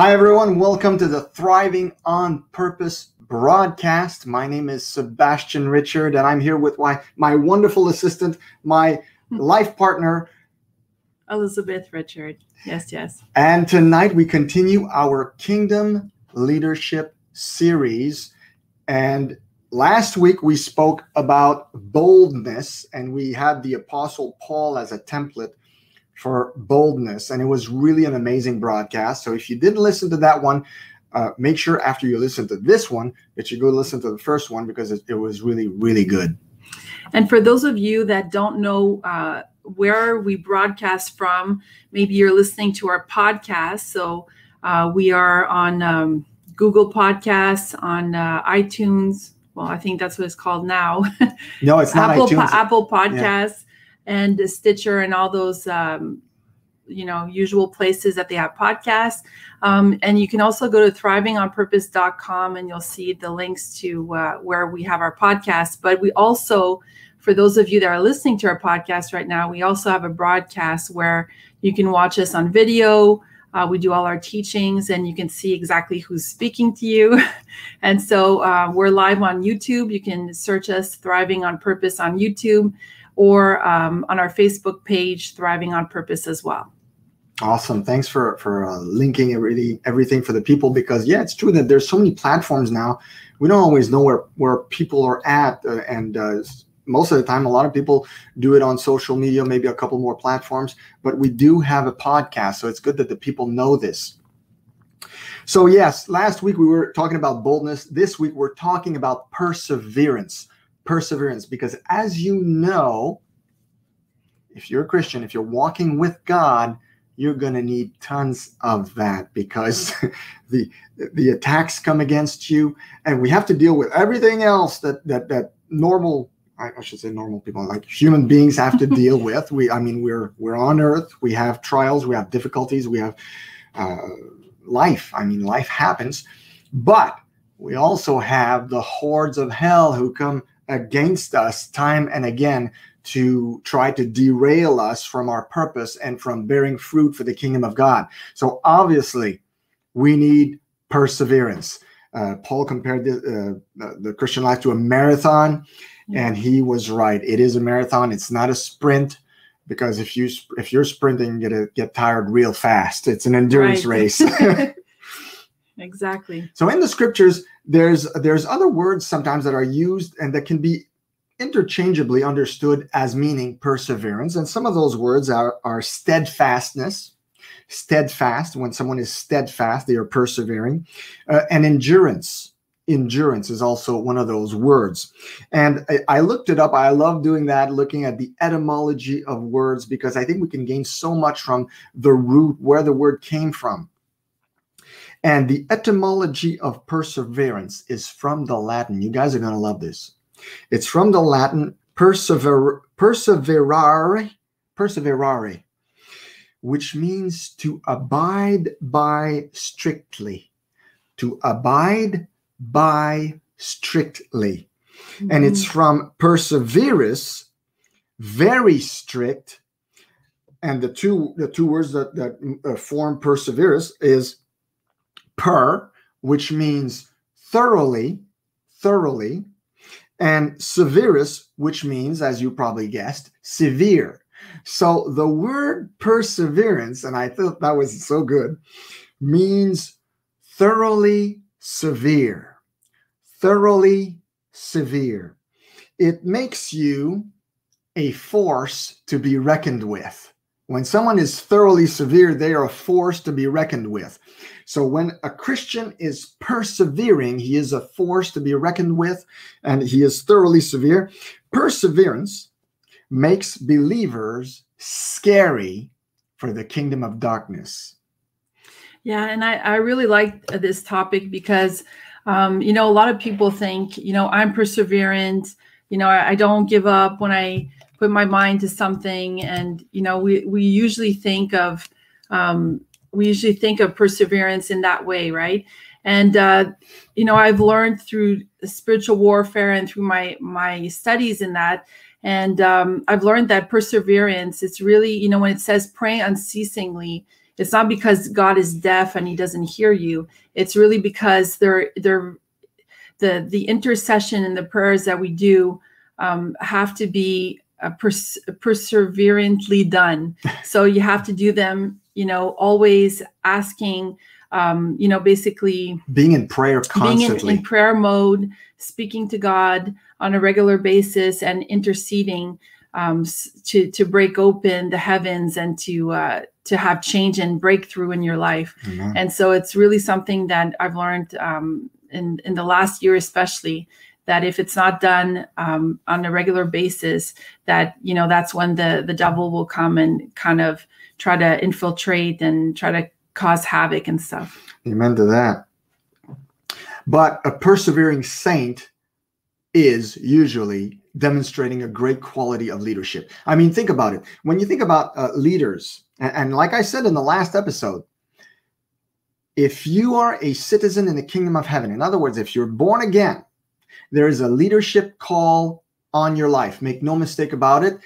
Hi, everyone. Welcome to the Thriving on Purpose broadcast. My name is Sebastian Richard, and I'm here with my, my wonderful assistant, my hmm. life partner, Elizabeth Richard. Yes, yes. And tonight we continue our Kingdom Leadership series. And last week we spoke about boldness, and we had the Apostle Paul as a template for boldness. And it was really an amazing broadcast. So if you didn't listen to that one, uh, make sure after you listen to this one that you go listen to the first one because it, it was really, really good. And for those of you that don't know uh, where we broadcast from, maybe you're listening to our podcast. So uh, we are on um, Google Podcasts, on uh, iTunes. Well, I think that's what it's called now. No, it's not Apple, iTunes. po- Apple Podcasts and Stitcher and all those, um, you know, usual places that they have podcasts. Um, and you can also go to thrivingonpurpose.com and you'll see the links to uh, where we have our podcast. But we also, for those of you that are listening to our podcast right now, we also have a broadcast where you can watch us on video. Uh, we do all our teachings and you can see exactly who's speaking to you. and so uh, we're live on YouTube. You can search us Thriving on Purpose on YouTube or um, on our Facebook page, Thriving on Purpose as well. Awesome. Thanks for for uh, linking everything everything for the people because yeah, it's true that there's so many platforms now. We don't always know where where people are at, uh, and uh, most of the time, a lot of people do it on social media, maybe a couple more platforms. But we do have a podcast, so it's good that the people know this. So yes, last week we were talking about boldness. This week we're talking about perseverance. Perseverance, because as you know, if you're a Christian, if you're walking with God, you're going to need tons of that because the the attacks come against you and we have to deal with everything else that that that normal I, I should say normal people like human beings have to deal with. We i mean we're we're on earth. We have trials. We have difficulties. We have uh, life. I mean life happens. But we also have the hordes of hell who come against us time and again to try to derail us from our purpose and from bearing fruit for the kingdom of God. So obviously, we need perseverance. Uh, Paul compared the, uh, the Christian life to a marathon, and he was right. It is a marathon. It's not a sprint because if you if you're sprinting, you're gonna get tired real fast. It's an endurance Right. race. exactly. So in the scriptures, there's there's other words sometimes that are used and that can be interchangeably understood as meaning perseverance. And some of those words are, are steadfastness, steadfast. When someone is steadfast, they are persevering, uh, and endurance. Endurance is also one of those words. And I, I looked it up. I love doing that, looking at the etymology of words, because I think we can gain so much from the root, where the word came from. And the etymology of perseverance is from the Latin. You guys are going to love this. It's from the Latin persever, perseverare, perseverare, which means to abide by strictly. To abide by strictly. And it's from perseverus, very strict. And the two the two words that, that uh, form perseverus is per, which means thoroughly, thoroughly, and severus, which means, as you probably guessed, severe. So the word perseverance, and I thought that was so good, means thoroughly severe. Thoroughly severe. It makes you a force to be reckoned with. When someone is thoroughly severe, they are a force to be reckoned with. So when a Christian is persevering, he is a force to be reckoned with, and he is thoroughly severe. Perseverance makes believers scary for the kingdom of darkness. Yeah, and I, I really like this topic because, um, you know, a lot of people think, you know, I'm perseverant. You know, I, I don't give up when I put my mind to something. And, you know, we, we usually think of, um, we usually think of perseverance in that way, right? And, uh, you know, I've learned through spiritual warfare and through my, my studies in that, and um, I've learned that perseverance, it's really, you know, when it says pray unceasingly, it's not because God is deaf and he doesn't hear you. It's really because they're they're the the intercession and the prayers that we do um, have to be uh, pers- perseverantly done. so you have to do them, you know, always asking, um, you know, basically being in prayer constantly, being in, in prayer mode, speaking to God on a regular basis, and interceding um, to to break open the heavens and to uh, to have change and breakthrough in your life. Mm-hmm. And so it's really something that I've learned um, in in the last year, especially that if it's not done um, on a regular basis, that you know that's when the the devil will come and kind of try to infiltrate and try to cause havoc and stuff. Amen to that. But a persevering saint is usually demonstrating a great quality of leadership. I mean, think about it. When you think about uh, leaders, and, and like I said in the last episode, if you are a citizen in the kingdom of heaven, in other words, if you're born again, there is a leadership call on your life. Make no mistake about it.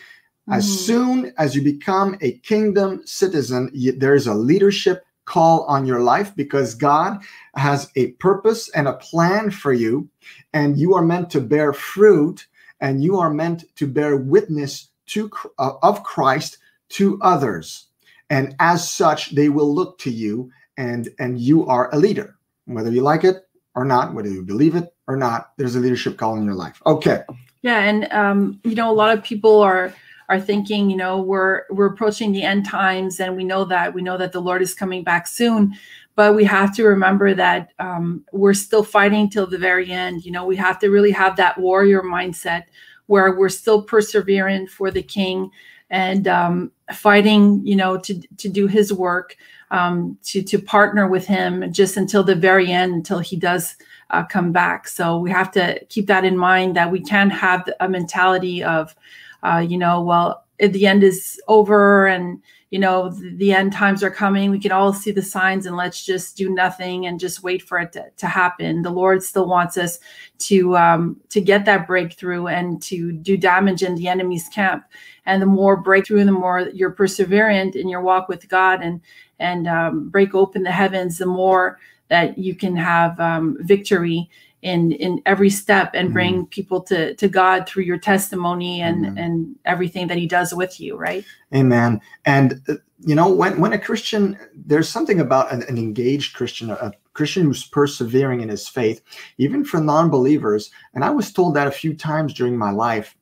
As mm-hmm. soon as you become a kingdom citizen, there is a leadership call on your life because God has a purpose and a plan for you, and you are meant to bear fruit and you are meant to bear witness to uh, of Christ to others. And as such, they will look to you and and you are a leader. Whether you like it or not, whether you believe it or not, there's a leadership call in your life. Okay. Yeah, and um, you know, a lot of people are are thinking, you know, we're we're approaching the end times, and we know that we know that the Lord is coming back soon, but we have to remember that um, we're still fighting till the very end. You know, we have to really have that warrior mindset where we're still persevering for the King and um, fighting, you know, to to do His work, um, to to partner with Him just until the very end, until He does uh, come back. So we have to keep that in mind that we can't have a mentality of, uh, you know, well, if the end is over and you know the, end times are coming we can all see the signs and let's just do nothing and just wait for it to, to happen the lord still wants us to um, to get that breakthrough and to do damage in the enemy's camp and the more breakthrough the more you're perseverant in your walk with god and and um, break open the heavens the more that you can have um, victory in in every step and bring mm-hmm. people to to God through your testimony and mm-hmm. and everything that He does with you, right? Amen. And uh, you know, when when a Christian, there's something about an, an engaged Christian, a Christian who's persevering in his faith, even for non-believers. And I was told that a few times during my life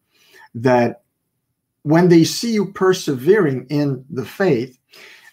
that when they see you persevering in the faith,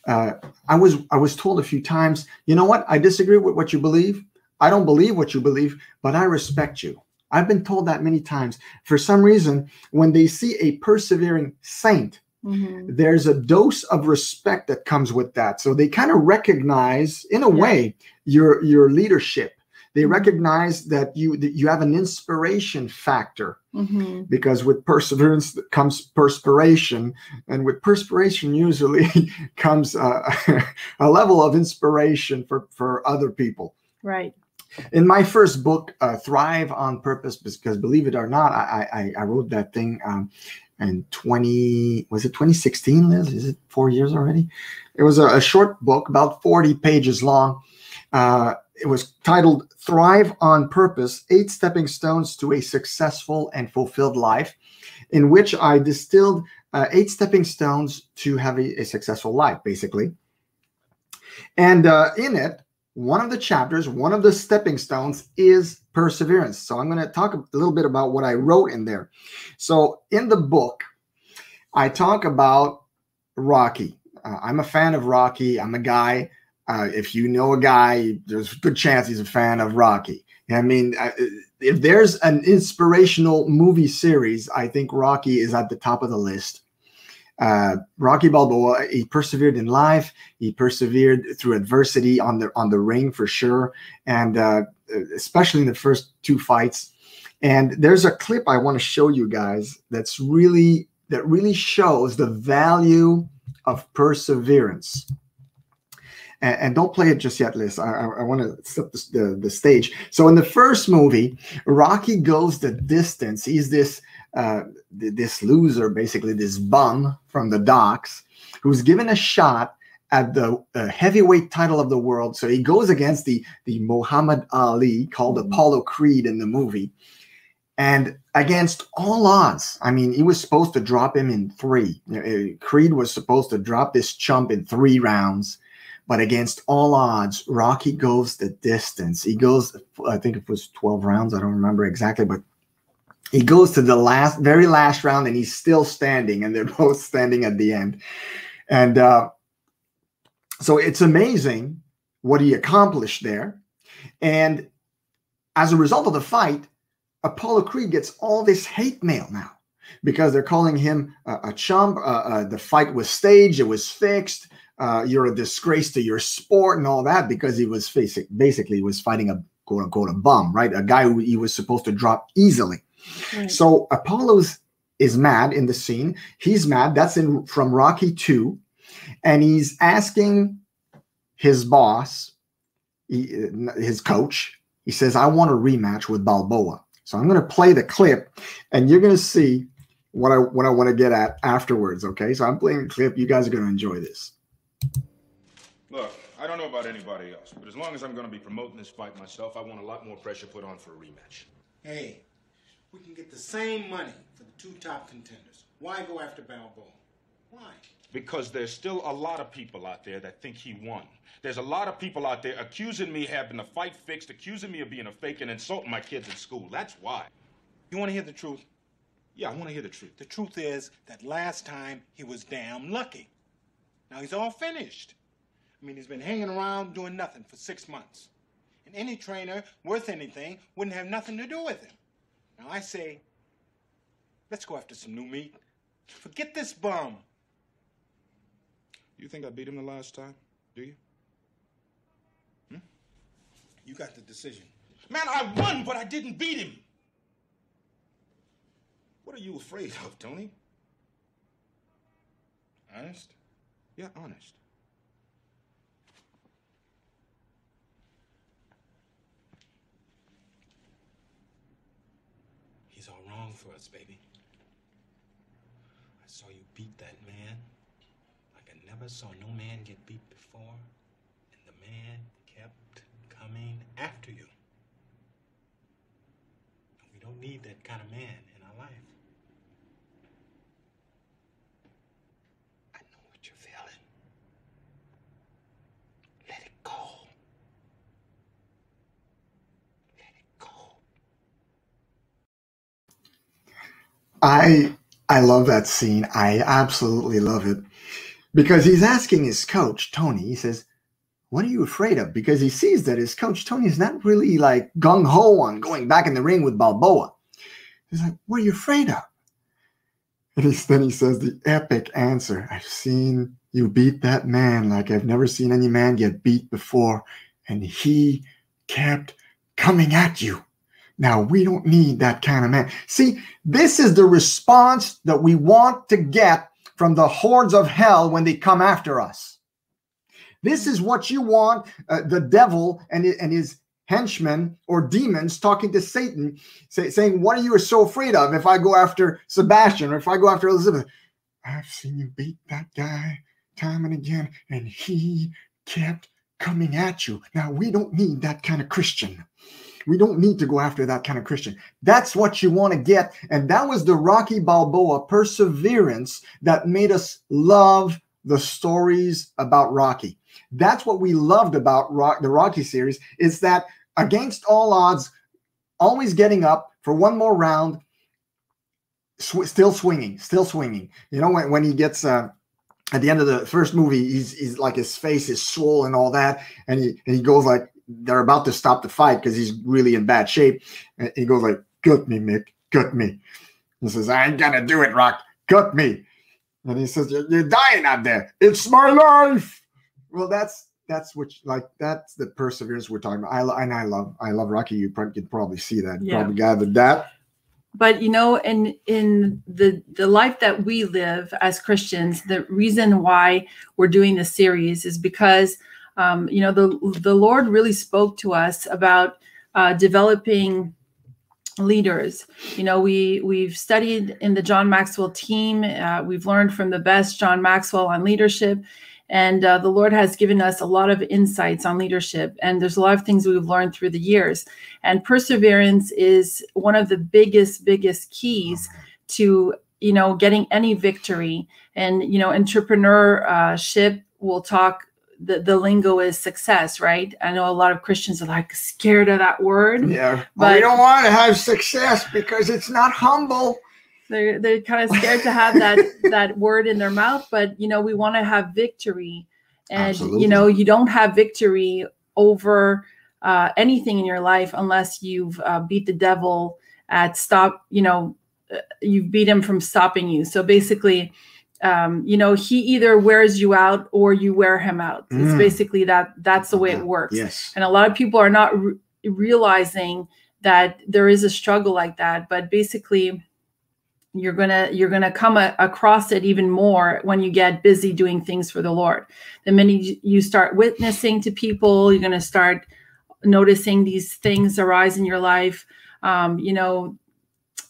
uh, I was I was told a few times, you know what? I disagree with what you believe, I don't believe what you believe, but I respect you. I've been told that many times. For some reason, when they see a persevering saint, mm-hmm. there's a dose of respect that comes with that. So they kind of recognize, in a yeah. way, your your leadership. They mm-hmm. recognize that you that you have an inspiration factor mm-hmm. because with perseverance comes perspiration, and with perspiration usually comes uh, a level of inspiration for for other people. Right. In my first book, uh, Thrive on Purpose, because believe it or not, I, I, I wrote that thing um, in 20, was it 2016, Liz? Is it four years already? It was a, a short book, about 40 pages long. Uh, it was titled Thrive on Purpose Eight Stepping Stones to a Successful and Fulfilled Life, in which I distilled uh, eight stepping stones to have a, a successful life, basically. And uh, in it, one of the chapters, one of the stepping stones is perseverance. So I'm going to talk a little bit about what I wrote in there. So in the book, I talk about Rocky. Uh, I'm a fan of Rocky. I'm a guy. Uh, if you know a guy, there's a good chance he's a fan of Rocky. I mean, if there's an inspirational movie series, I think Rocky is at the top of the list uh, Rocky Balboa, he persevered in life. He persevered through adversity on the on the ring for sure, and uh, especially in the first two fights. And there's a clip I want to show you guys that's really that really shows the value of perseverance. And, and don't play it just yet, Liz. I, I, I want to set the, the, the stage. So in the first movie, Rocky goes the distance. He's this uh, this loser, basically this bum from the docks, who's given a shot at the uh, heavyweight title of the world. So he goes against the the Muhammad Ali called mm-hmm. Apollo Creed in the movie, and against all odds. I mean, he was supposed to drop him in three. Uh, Creed was supposed to drop this chump in three rounds. But against all odds, Rocky goes the distance. He goes, I think it was 12 rounds. I don't remember exactly, but he goes to the last, very last round, and he's still standing, and they're both standing at the end. And uh, so it's amazing what he accomplished there. And as a result of the fight, Apollo Creed gets all this hate mail now because they're calling him a, a chump. Uh, uh, the fight was staged, it was fixed. Uh, you're a disgrace to your sport and all that because he was facing basically he was fighting a quote unquote a bum, right? A guy who he was supposed to drop easily. Right. So Apollo's is mad in the scene. He's mad. That's in from Rocky 2. And he's asking his boss, his coach, he says, I want a rematch with Balboa. So I'm going to play the clip and you're going to see what I what I want to get at afterwards. Okay. So I'm playing the clip. You guys are going to enjoy this. Look, I don't know about anybody else, but as long as I'm going to be promoting this fight myself, I want a lot more pressure put on for a rematch. Hey, we can get the same money for the two top contenders. Why go after Balboa? Why? Because there's still a lot of people out there that think he won. There's a lot of people out there accusing me of having the fight fixed, accusing me of being a fake and insulting my kids in school. That's why. You want to hear the truth? Yeah, I want to hear the truth. The truth is that last time he was damn lucky. Now he's all finished. I mean, he's been hanging around doing nothing for six months. And any trainer worth anything wouldn't have nothing to do with him. Now I say, let's go after some new meat. Forget this bum. You think I beat him the last time? Do you? Hmm? You got the decision. Man, I won, but I didn't beat him. What are you afraid of, Tony? Honest? Yeah, honest. He's all wrong for us, baby. I saw you beat that man like I never saw no man get beat before, and the man kept coming after you. We don't need that kind of man in our life. I know what you're feeling. Let it go. I I love that scene. I absolutely love it because he's asking his coach Tony. He says, "What are you afraid of?" Because he sees that his coach Tony is not really like gung ho on going back in the ring with Balboa. He's like, "What are you afraid of?" And he, then he says the epic answer: "I've seen you beat that man like I've never seen any man get beat before, and he kept coming at you." Now, we don't need that kind of man. See, this is the response that we want to get from the hordes of hell when they come after us. This is what you want uh, the devil and, and his henchmen or demons talking to Satan, say, saying, What are you so afraid of if I go after Sebastian or if I go after Elizabeth? I've seen you beat that guy time and again, and he kept coming at you. Now, we don't need that kind of Christian. We don't need to go after that kind of Christian. That's what you want to get. And that was the Rocky Balboa perseverance that made us love the stories about Rocky. That's what we loved about Rock, the Rocky series is that against all odds, always getting up for one more round, sw- still swinging, still swinging. You know, when, when he gets uh, at the end of the first movie, he's, he's like his face is swollen all that. And he, and he goes like, they're about to stop the fight because he's really in bad shape. And he goes like, "Cut me, Mick, cut me." He says, "I ain't gonna do it, Rock. Cut me." And he says, "You're, you're dying out there. It's my life." Well, that's that's what like that's the perseverance we're talking about. I and I love I love Rocky. You probably, could probably see that. Yeah. Probably gathered that. But you know, in in the the life that we live as Christians, the reason why we're doing this series is because um, you know, the the Lord really spoke to us about uh, developing leaders. You know, we we've studied in the John Maxwell team. Uh, we've learned from the best John Maxwell on leadership, And uh, the Lord has given us a lot of insights on leadership, and there's a lot of things we've learned through the years. And perseverance is one of the biggest, biggest keys to you know getting any victory. And you know, entrepreneurship We'll talk. The, the lingo is success, right? I know a lot of Christians are like scared of that word. Yeah, but But- we don't want to have success because it's not humble. they're they're kind of scared to have that that word in their mouth but you know we want to have victory and Absolutely. you know you don't have victory over uh, anything in your life unless you've uh, beat the devil at stop you know uh, you've beat him from stopping you so basically um, you know he either wears you out or you wear him out. It's Mm. basically that that's the way it works. Yes. and a lot of people are not re- realizing that there is a struggle like that but basically you're gonna you're gonna come a- across it even more when you get busy doing things for the lord. The minute you- you start witnessing to people you're gonna start noticing these things arise in your life. Um, you know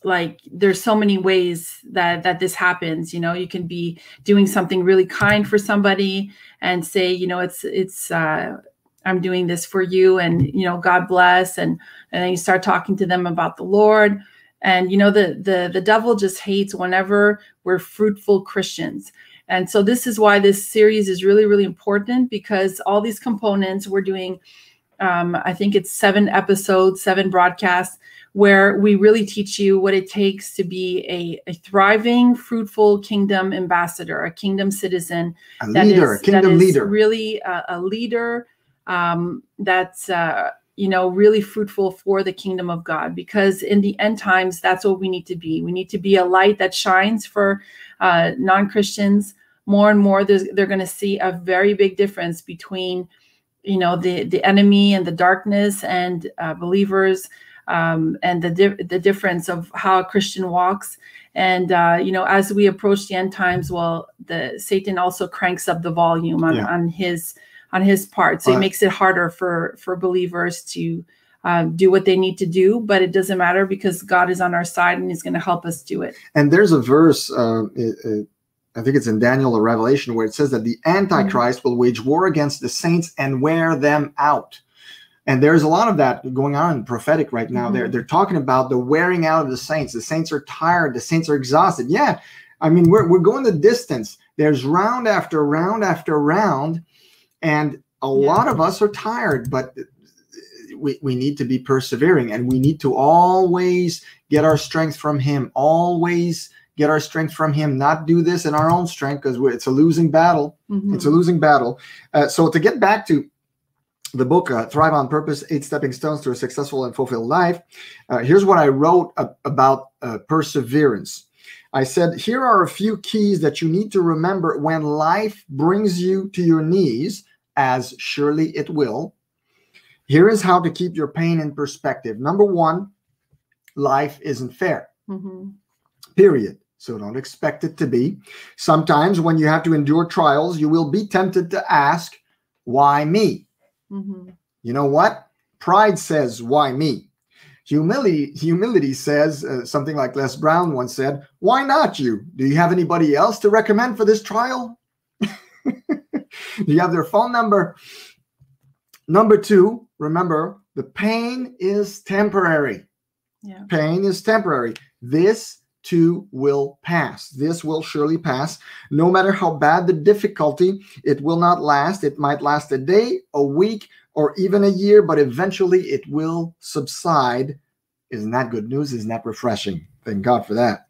like there's so many ways that that this happens you know? You can be doing something really kind for somebody and say you know it's it's uh i'm doing this for you and you know god bless. And and then you start talking to them about the lord. And you know the the the devil just hates whenever we're fruitful christians. And so this is why this series is really really important because all these components we're doing um, i think it's seven episodes seven broadcasts where we really teach you what it takes to be a, a thriving fruitful kingdom ambassador a kingdom citizen A that leader, is- a kingdom that leader. really a, a leader um, that's uh, you know really fruitful for the kingdom of god. Because in the end times that's what we need to be. We need to be a light that shines for uh, non-christians more and more. They're going to see a very big difference between you know the the enemy and the darkness and uh, believers um, and the di- the difference of how a Christian walks. And uh, you know, as we approach the end times, well, the Satan also cranks up the volume on, Yeah. on his on his part, so it Right. makes it harder for for believers to um, do what they need to do. But it doesn't matter because God is on our side and He's going to help us do it. And there's a verse, uh, it, it- I think it's in Daniel or Revelation, where it says that the Antichrist will wage war against the saints and wear them out. And there's a lot of that going on in prophetic right now. Mhm. They're they're talking about the wearing out of the saints. The saints are tired. The saints are exhausted. Yeah, I mean we're we're going the distance. There's round after round after round, and a Yeah. lot of us are tired. But we we need to be persevering, and we need to always get our strength from Him. Always get our strength from Him. Not do this in our own strength because it's a losing battle. Mhm. It's a losing battle. Uh, so to get back to the book, uh, Thrive on Purpose: Eight Stepping Stones to a Successful and Fulfilled Life. Uh, here's what I wrote about uh, perseverance. I said, here are a few keys that you need to remember when life brings you to your knees, as surely it will. Here is how to keep your pain in perspective. Number one, life isn't fair Mhm. period. So don't expect it to be. Sometimes when you have to endure trials, you will be tempted to ask, Why me? Mhm. You know what? Pride says, Why me? Humility, humility says uh, something like Les Brown once said, Why not you? Do you have anybody else to recommend for this trial? Do you have their phone number? Number two, remember the pain is temporary Yeah. pain is temporary. This too will pass. This will surely pass. No matter how bad the difficulty, it will not last. It might last a day, a week, or even a year, but eventually it will subside. Isn't that good news? Isn't that refreshing? Thank God for that.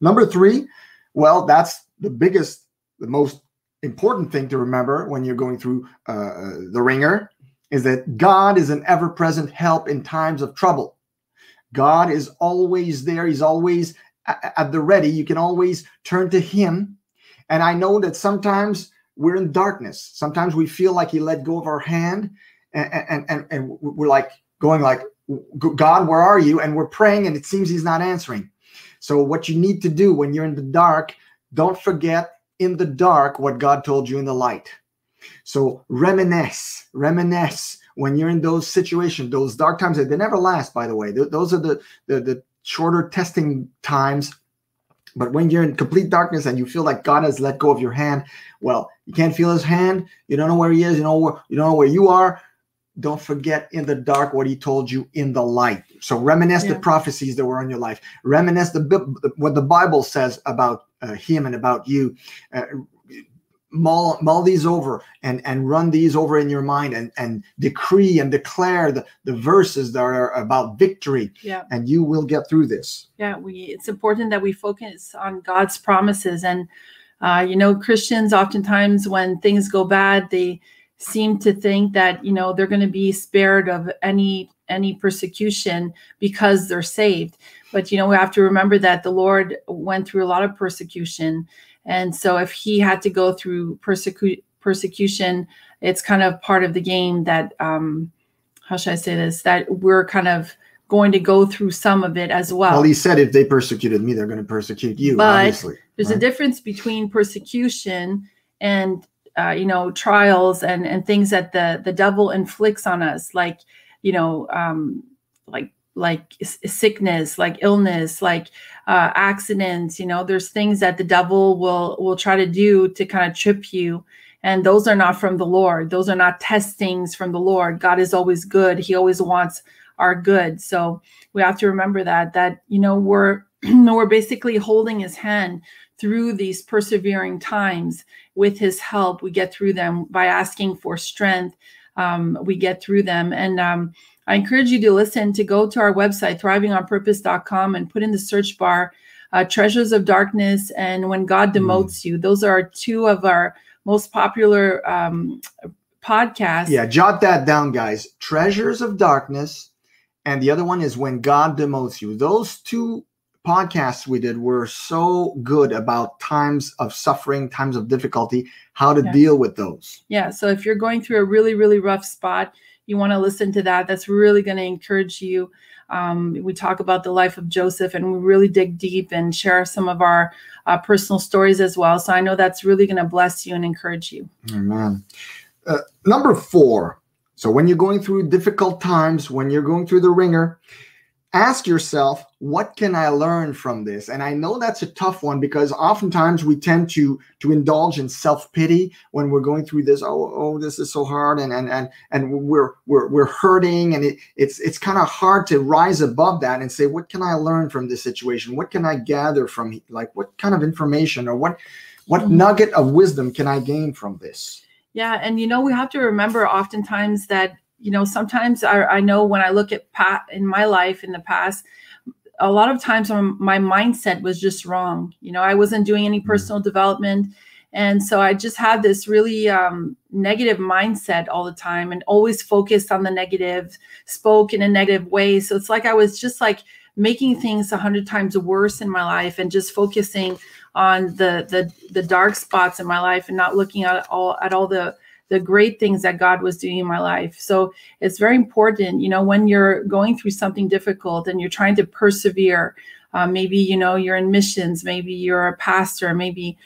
Number three, well, that's the biggest, the most important thing to remember when you're going through uh, the wringer is that God is an ever present help in times of trouble. God is always there. He's always at the ready. You can always turn to Him. And I know that sometimes we're in darkness. Sometimes we feel like He let go of our hand, and and and, and we're like going like, God, where are you? And we're praying, and it seems He's not answering. So what you need to do when you're in the dark, don't forget in the dark what God told you in the light. So reminisce, reminisce when you're in those situations, those dark times. They never last, by the way. Those are the the, the shorter testing times But when you're in complete darkness and you feel like God has let go of your hand, well, you can't feel his hand. You don't know where he is. You know where you don't know where you are. Don't forget in the dark what he told you in the light. So reminisce Yeah. the prophecies that were in your life. Reminisce the what the Bible says about uh, him and about you. Uh, mull, mull these over and and run these over in your mind and and decree and declare the, the verses that are about victory. Yeah. and you will get through this. Yeah we it's important that we focus on god's promises. And uh, you know christians oftentimes when things go bad they seem to think that you know they're going to be spared of any any persecution because they're saved. But you know we have to remember that the lord went through a lot of persecution and so if he had to go through persecu- persecution it's kind of part of the game that um how should i say this? That we're kind of going to go through some of it as well. Well he said if they persecuted me they're going to persecute you But obviously there's a difference between persecution and uh, you know trials and and things that the the devil inflicts on us. Like you know um like like sickness like illness like uh accidents you know there's things that the devil will will try to do to kind of trip you. And those are not from the lord. Those are not testings from the lord. God is always good. He always wants our good. So we have to remember that that you know we're we're basically holding his hand through these persevering times with his help. We get through them by asking for strength. Um, we get through them. And um, i encourage you to listen to go to our website thrivingonpurpose.com and put in the search bar uh, treasures of darkness and when god Mm. demotes you those are two of our most popular um, podcasts yeah jot that down guys treasures of darkness and the other one is when god demotes you those two podcasts we did were so good about times of suffering times of difficulty how to Yeah. deal with those Yeah. So if you're going through a really, really rough spot, you want to listen to that. That's really going to encourage you. Um, we talk about the life of Joseph and we really dig deep and share some of our uh, personal stories as well. So I know that's really going to bless you and encourage you. Amen. Uh, number four. So when you're going through difficult times, when you're going through the wringer, ask yourself, what can I learn from this? And I know that's a tough one because oftentimes we tend to to indulge in self-pity when we're going through this. Oh, oh, this is so hard, and and and and we're we're we're hurting, and it, it's it's kind of hard to rise above that and say, what can I learn from this situation? What can I gather from like what kind of information or what what Mhm. nugget of wisdom can I gain from this? Yeah, and you know we have to remember oftentimes that you know sometimes I, I know when I look at Pat in my life in the past, a lot of times my mindset was just wrong. You know, I wasn't doing any Mm. personal development, and so I just had this really um, negative mindset all the time, and always focused on the negative, spoke in a negative way. So it's like I was just like making things a hundred times worse in my life, and just focusing on the the the dark spots in my life and not looking at all at all the the great things that God was doing in my life. So it's very important, you know, when you're going through something difficult and you're trying to persevere. Uh, maybe you know you're in missions. Maybe you're a pastor. Maybe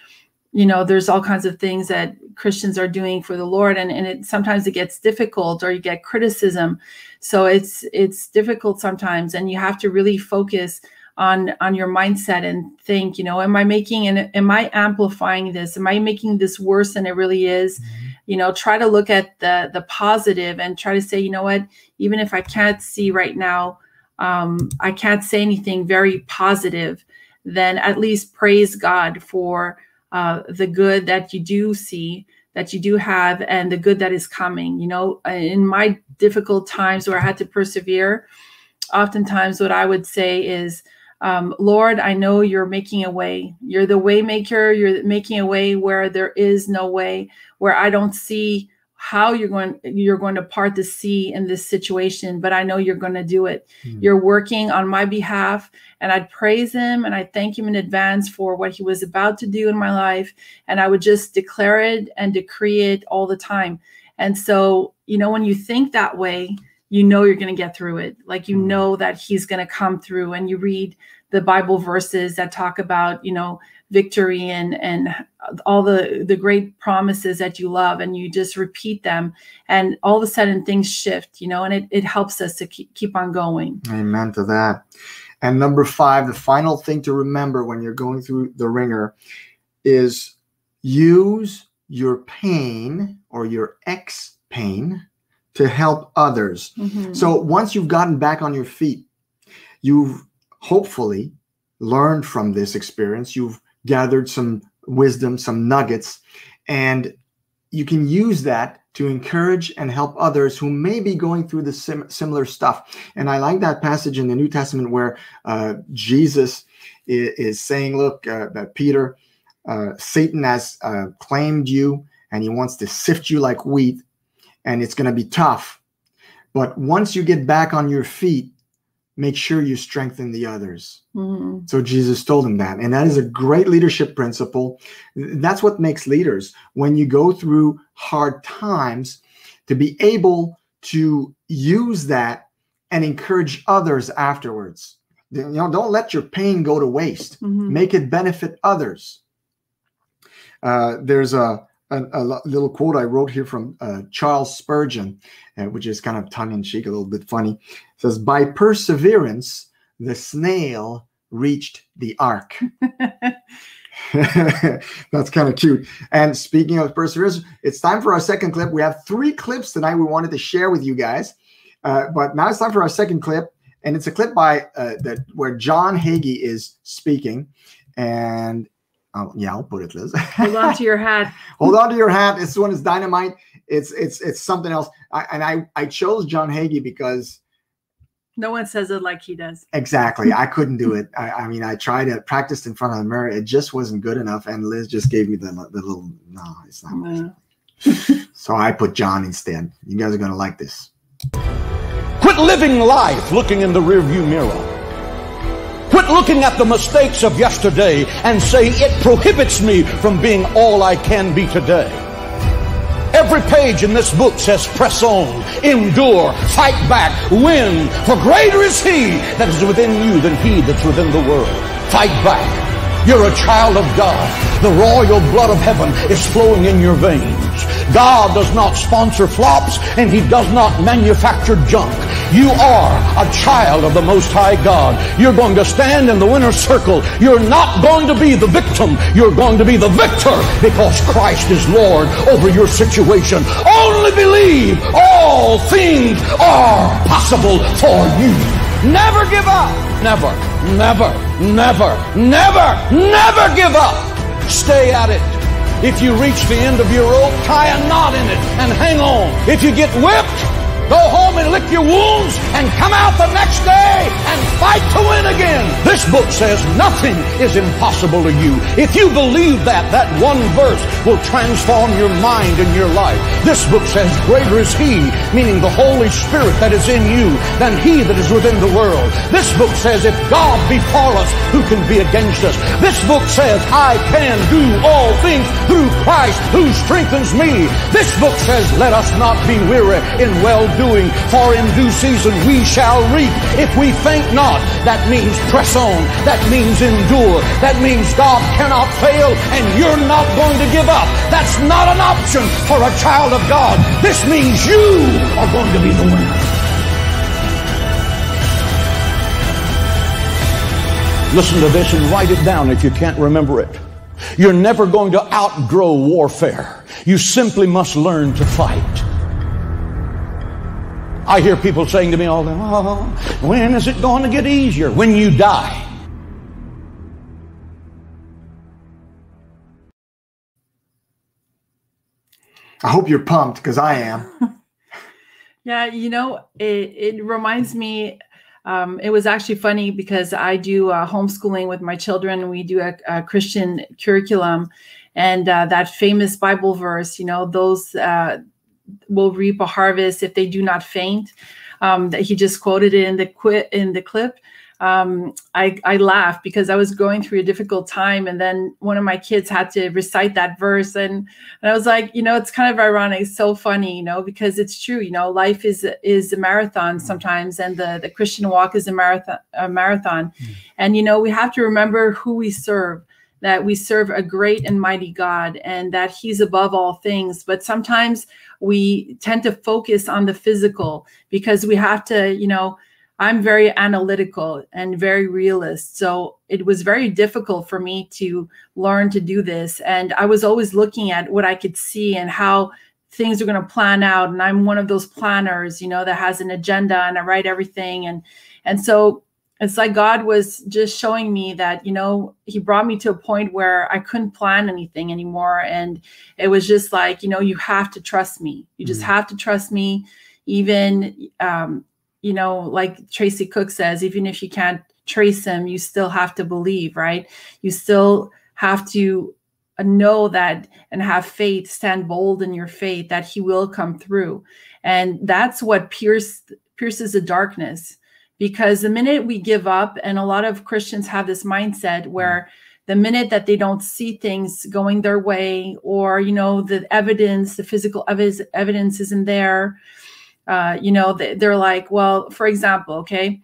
you know there's all kinds of things that Christians are doing for the Lord, and and it sometimes it gets difficult or you get criticism. So it's it's difficult sometimes, and you have to really focus on on your mindset and think you know am i making and am i amplifying this am i making this worse than it really is you know try to look at the the positive and try to say you know what even if i can't see right now um, i can't say anything very positive then at least praise god for uh, the good that you do see that you do have and the good that is coming you know? In my difficult times where i had to persevere oftentimes what i would say is um, Lord, I know you're making a way. You're the way maker. You're making a way where there is no way, where I don't see how you're going you're going to part the sea in this situation, but I know you're going to do it. Hmm. You're working on my behalf, and I'd praise him and I thank him in advance for what he was about to do in my life, and I would just declare it and decree it all the time. And so, you know, when you think that way, you know you're going to get through it. Like you Mhm. know that he's going to come through and you read the Bible verses that talk about, you know, victory and and all the the great promises that you love and you just repeat them and all of a sudden things shift, you know, and it, it helps us to keep, keep on going. Amen to that. And number five, the final thing to remember when you're going through the wringer is use your pain or your ex pain to help others. Mhm. So once you've gotten back on your feet, you've hopefully learned from this experience. You've gathered some wisdom, some nuggets, and you can use that to encourage and help others who may be going through the sim- similar stuff. And I like that passage in the New Testament where uh, Jesus is, is saying, Look, uh, that Peter, uh, Satan has uh, claimed you and he wants to sift you like wheat, and it's going to be tough. But once you get back on your feet, make sure you strengthen the others. Mhm. So Jesus told him that. And that is a great leadership principle. That's what makes leaders. When you go through hard times, to be able to use that and encourage others afterwards. You know, don't let your pain go to waste. Mhm. Make it benefit others. Uh, there's a, a, a little quote I wrote here from uh, Charles Spurgeon, uh, which is kind of tongue in cheek, a little bit funny. It says, By perseverance, the snail reached the ark. That's kind of cute. And speaking of perseverance, it's time for our second clip. We have three clips tonight we wanted to share with you guys. Uh, but now it's time for our second clip. And it's a clip by uh, that where John Hagee is speaking. And oh, yeah, I'll put it, Liz. Hold on to your hat. Hold on to your hat. This one is dynamite. It's it's it's something else. I, and I I chose John Hagee because No one says it like he does. exactly I couldn't do it. I, I mean I tried it, practiced in front of the mirror. It just wasn't good enough. And Liz just gave me the the little no, it's not. Mm. So I put John instead. You guys are gonna like this. Quit living life looking in the rearview mirror. Quit looking at the mistakes of yesterday and say it prohibits me from being all I can be today. Every page in this book says press on, endure, fight back, win, for greater is he that is within you than he that's within the world. Fight back. You're a child of God. The royal blood of heaven is flowing in your veins. God does not sponsor flops and he does not manufacture junk. You are a child of the Most High God. You're going to stand in the winner's circle. You're not going to be the victim. You're going to be the victor because Christ is Lord over your situation. Only believe all things are possible for you. Never give up. Never, never, never, never, never give up. Stay at it. If you reach the end of your rope, tie a knot in it and hang on. If you get whipped, go home and lick your wounds and come out the next day and fight to win again. This book says nothing is impossible to you. If you believe that, that one verse will transform your mind and your life. This book says greater is he, meaning the Holy Spirit that is in you than he that is within the world. This book says if God be for us, who can be against us? This book says I can do all things through Christ who strengthens me. This book says let us not be weary in well doing, for in due season we shall reap. If we faint not, that means press on. That means endure. That means God cannot fail and you're not going to give up. That's not an option for a child of God. This means you are going to be the winner. Listen to this and write it down if you can't remember it. You're never going to outgrow warfare. You simply must learn to fight. I hear people saying to me all the time, oh, when is it going to get easier? When you die. I hope you're pumped because I am. Yeah, you know, it, it reminds me. Um, it was actually funny because I do uh, homeschooling with my children. We do a, a Christian curriculum, and uh, that famous Bible verse, you know, those uh, will reap a harvest if they do not faint. Um, that he just quoted in the quit in the clip. Um, I, I laughed because I was going through a difficult time, and then one of my kids had to recite that verse, and and I was like, you know, it's kind of ironic, it's so funny, you know, because it's true, you know, life is is a marathon sometimes, and the the Christian walk is a marathon, a marathon, and you know, we have to remember who we serve that we serve a great and mighty God and that He's above all things. But sometimes we tend to focus on the physical because we have to, you know, I'm very analytical and very realist. So it was very difficult for me to learn to do this. And I was always looking at what I could see and how things are going to plan out. And I'm one of those planners, you know, that has an agenda and I write everything. And and so it's like God was just showing me that, you know, He brought me to a point where I couldn't plan anything anymore. And it was just like, you know, you have to trust me. You just Mhm. have to trust me. Even um, you know, like Tracy Cook says, even if you can't trace him, you still have to believe, right? You still have to know that and have faith, stand bold in your faith that he will come through. And that's what pierce, pierces the darkness. Because the minute we give up, and a lot of Christians have this mindset where the minute that they don't see things going their way, or you know, the evidence, the physical evidence, evidence isn't there, uh, you know they, they're like well for example okay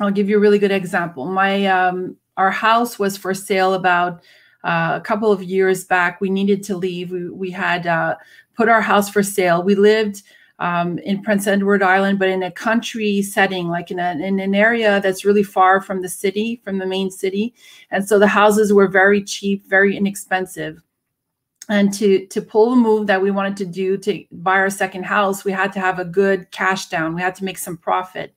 i'll give you a really good example. My um, our house was for sale about uh, a couple of years back. We needed to leave. We, we had uh, put our house for sale. We lived um, in prince edward island but in a country setting like in, a, in an area that's really far from the city from the main city. And so the houses were very cheap very inexpensive. And to to pull the move that we wanted to do to buy our second house we had to have a good cash down. We had to make some profit.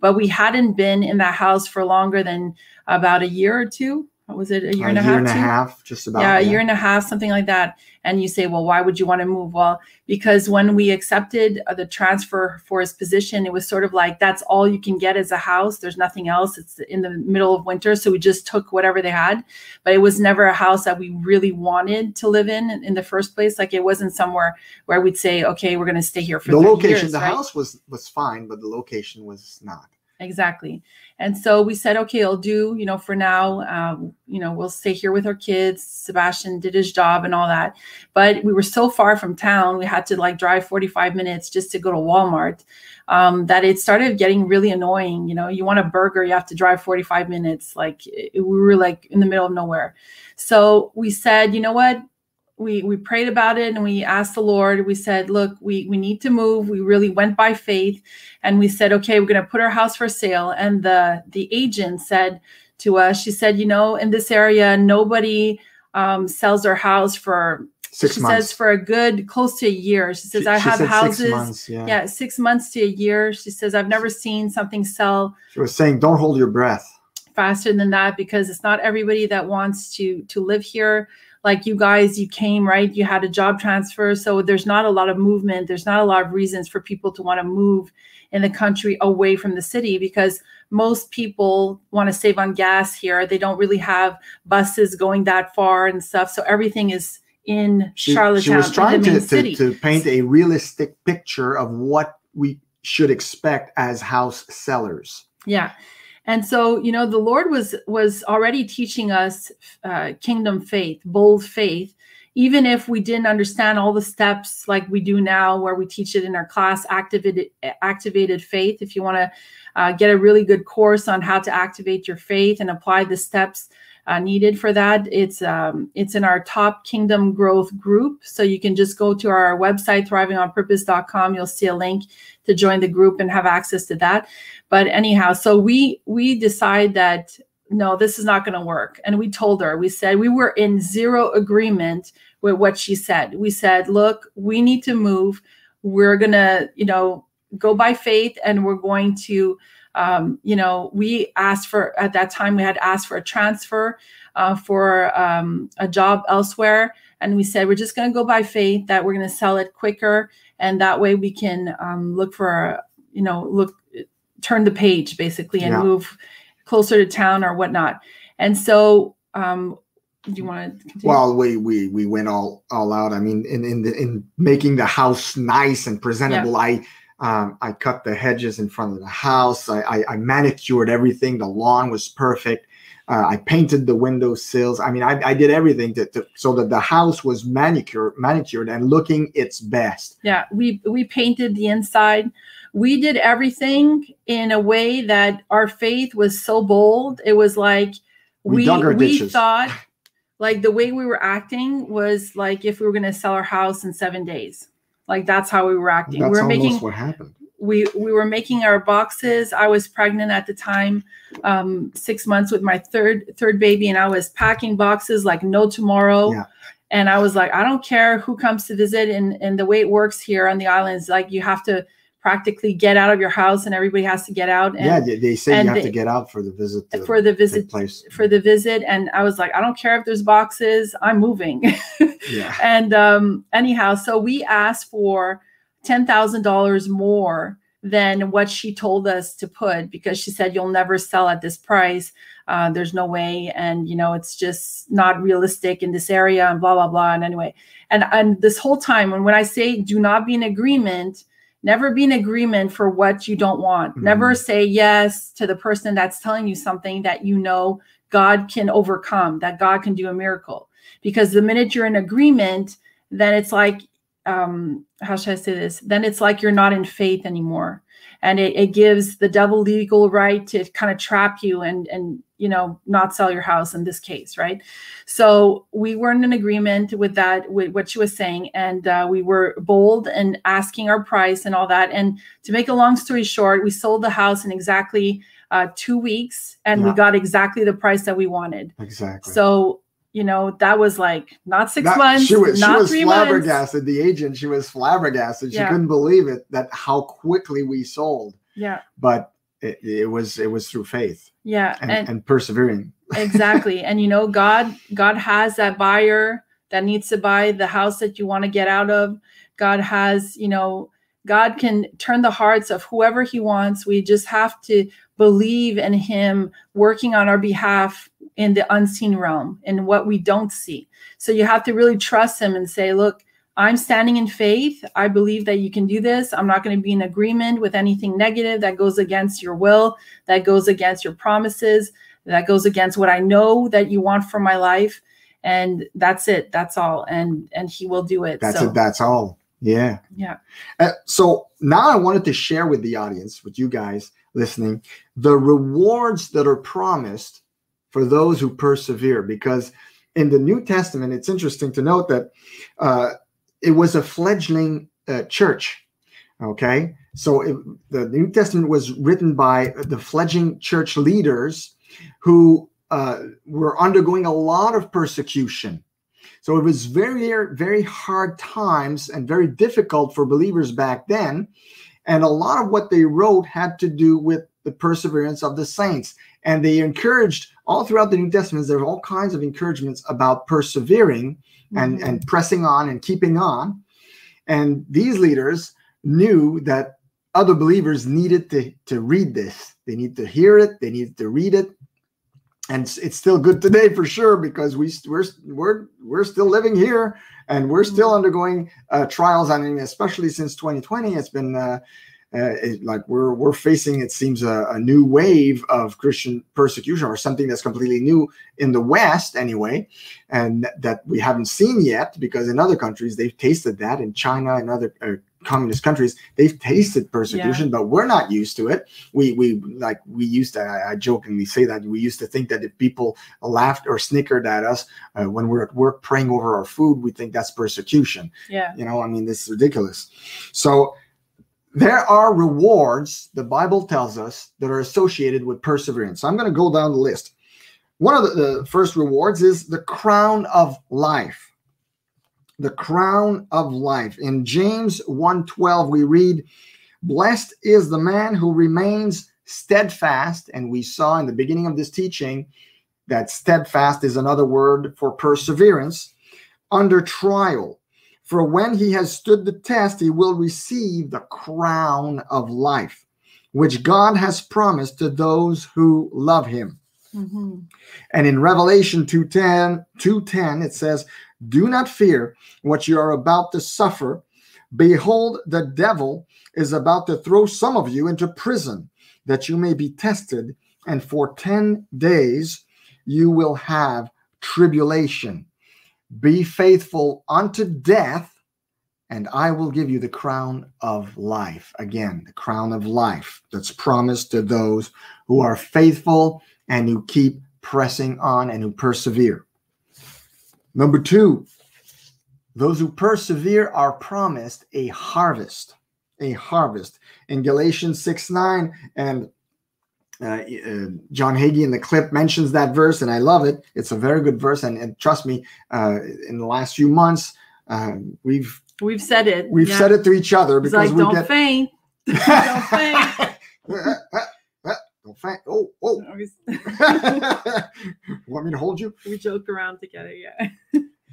But we hadn't been in that house for longer than about a year or two what was it a year a and a year half and a two? half, just about. yeah a year and a half something like that and you say well why would you want to move well because when we accepted uh, the transfer for his position it was sort of like that's all you can get as a house there's nothing else it's in the middle of winter so we just took whatever they had but it was never a house that we really wanted to live in in the first place like it wasn't somewhere where we'd say okay we're going to stay here for the location, years, the right? house was was fine, but the location was not. exactly and so we said okay i'll do you know for now um, you know we'll stay here with our kids. Sebastian did his job and all that. But we were so far from town we had to like drive 45 minutes just to go to walmart um, that it started getting really annoying. You know you want a burger you have to drive 45 minutes. Like it, we were like in the middle of nowhere. So we said you know what we we prayed about it and we asked the lord. We said look we we need to move. We really went by faith and we said okay we're going to put our house for sale. And the the agent said to us she said you know in this area nobody um, sells their house for Six she months. says for a good close to a year. She says She- i have houses Six months, yeah. yeah six months to a year. She says i've never seen something sell She was saying, "Don't hold your breath." faster than that because it's not everybody that wants to to live here like you guys you came right? You had a job transfer. So there's not a lot of movement. There's not a lot of reasons for people to want to move in the country away from the city because most people want to save on gas here. They don't really have buses going that far and stuff. So everything is in She, charlottetown she was trying to, to, to paint a realistic picture of what we should expect as house sellers. yeah and so you know the lord was was already teaching us uh, kingdom faith bold faith. Even if we didn't understand all the steps like we do now where we teach it in our class activated activated faith if you want to uh, get a really good course on how to activate your faith and apply the steps uh, needed for that it's um, it's in our top kingdom growth group. So you can just go to our website thrivingonpurpose.com you'll see a link to join the group and have access to that. But anyhow so we we decide that no this is not going to work. And we told her we said we were in zero agreement with what she said. We said look we need to move. We're going to you know go by faith and we're going to um, you know we asked for at that time we had asked for a transfer uh, for um, a job elsewhere. And we said we're just going to go by faith that we're going to sell it quicker and that way we can um, look for you know look turn the page basically and Yeah. move closer to town or whatnot and so um do you want to continue? Well, we we we went all all out. I mean, in in the, in making the house nice and presentable, I um, I cut the hedges in front of the house. I I, I manicured everything. The lawn was perfect. Uh, I painted the window sills. I mean, I, I did everything to, to so that the house was manicured manicured and looking its best. yeah we we painted the inside we did everything in a way that our faith was so bold it was like We we we thought like the way we were acting was like if we were going to sell our house in seven days like that's how we were acting That's we were almost making what happened. We we were making our boxes. I was pregnant at the time, um, six months with my third third baby, and I was packing boxes like no tomorrow. Yeah. And I was like, I don't care who comes to visit, and and the way it works here on the islands, like you have to practically get out of your house, and everybody has to get out. And yeah, they, they say you have to get out for the visit. For the visit place. for the visit, and I was like, I don't care if there's boxes, I'm moving. Yeah. and um, anyhow, so we asked for ten thousand dollars more than what she told us to put because she said you'll never sell at this price. Uh, there's no way, and you know it's just not realistic in this area, and blah blah blah. And anyway, and and this whole time, and when I say do not be in agreement, never be in agreement for what you don't want. Never say yes to the person that's telling you something that you know God can overcome, that God can do a miracle. Because the minute you're in agreement, then it's like, um, how should I say this? Then it's like you're not in faith anymore. And it, it gives the devil legal right to kind of trap you and and you know not sell your house in this case, right? So we weren't in agreement with that, with what she was saying, and uh, we were bold and asking our price and all that. And to make a long story short, we sold the house in exactly uh, two weeks, and we got exactly the price that we wanted. Exactly. So you know that was like not six That- months, she was, she not was three months. flabbergasted. The agent, she was flabbergasted. She Yeah. couldn't believe it that how quickly we sold. Yeah, But it, it was it was through faith yeah, and, and, and persevering. exactly. And you know, God, God has that buyer that needs to buy the house that you want to get out of. God has, you know, God can turn the hearts of whoever He wants. We just have to believe in Him working on our behalf in the unseen realm, in what we don't see. So you have to really trust Him and say, look, I'm standing in faith. I believe that you can do this. I'm not going to be in agreement with anything negative that goes against your will, that goes against your promises, that goes against what I know that you want for my life. And that's it. That's all. And and he will do it. That's so it. That's all. Yeah. yeah. Uh, so now I wanted to share with the audience, with you guys listening, the rewards that are promised for those who persevere. Because in the New Testament, it's interesting to note that uh, it was a fledgling uh, church. Okay. So it, the New Testament was written by the fledgling church leaders who uh, were undergoing a lot of persecution. So it was very, very hard times and very difficult for believers back then. And a lot of what they wrote had to do with the perseverance of the saints. And they encouraged all throughout the New Testament, there are all kinds of encouragements about persevering and, Mhm. and pressing on and keeping on. And these leaders knew that other believers needed to, to read this. They need to hear it, they needed to read it. And it's, it's still good today for sure because we we're we're we're still living here and we're still undergoing uh, trials. I mean, especially since 2020, it's been uh, it, like we're we're facing it seems a, a new wave of Christian persecution or something that's completely new in the West anyway, and that we haven't seen yet because in other countries they've tasted that in China and other uh, communist countries they've tasted persecution, but we're not used to it. We we like we used to I, I jokingly say that we used to think that if people laughed or snickered at us uh, when we're at work praying over our food, we think that's persecution. Yeah. You know, I mean, this is ridiculous. So there are rewards, the Bible tells us, that are associated with perseverance. I'm going to go down the list. One of the, the first rewards is the crown of life. The crown of life. In James 1:12, we read, Blessed is the man who remains steadfast. And we saw in the beginning of this teaching that steadfast is another word for perseverance under trial. For when he has stood the test, he will receive the crown of life, which God has promised to those who love him. Mhm. And in Revelation 2:10, 2:10 it says, "Do not fear what you are about to suffer. Behold, the devil is about to throw some of you into prison, that you may be tested, and for 10 days you will have tribulation. Be faithful unto death, and I will give you the crown of life." Again, the crown of life that's promised to those who are faithful and who keep pressing on and who persevere. Number two, those who persevere are promised a harvest. a harvest. In Galatians 6 9, and uh, uh, John Hagee in the clip mentions that verse, and I love it. It's a very good verse, and, and trust me, uh, in the last few months, uh, we've We've said it. we've yeah. said it to each other because like, we don't get faint. don't faint. don't faint. Oh, oh. Want me to hold you? we joke around together, yeah.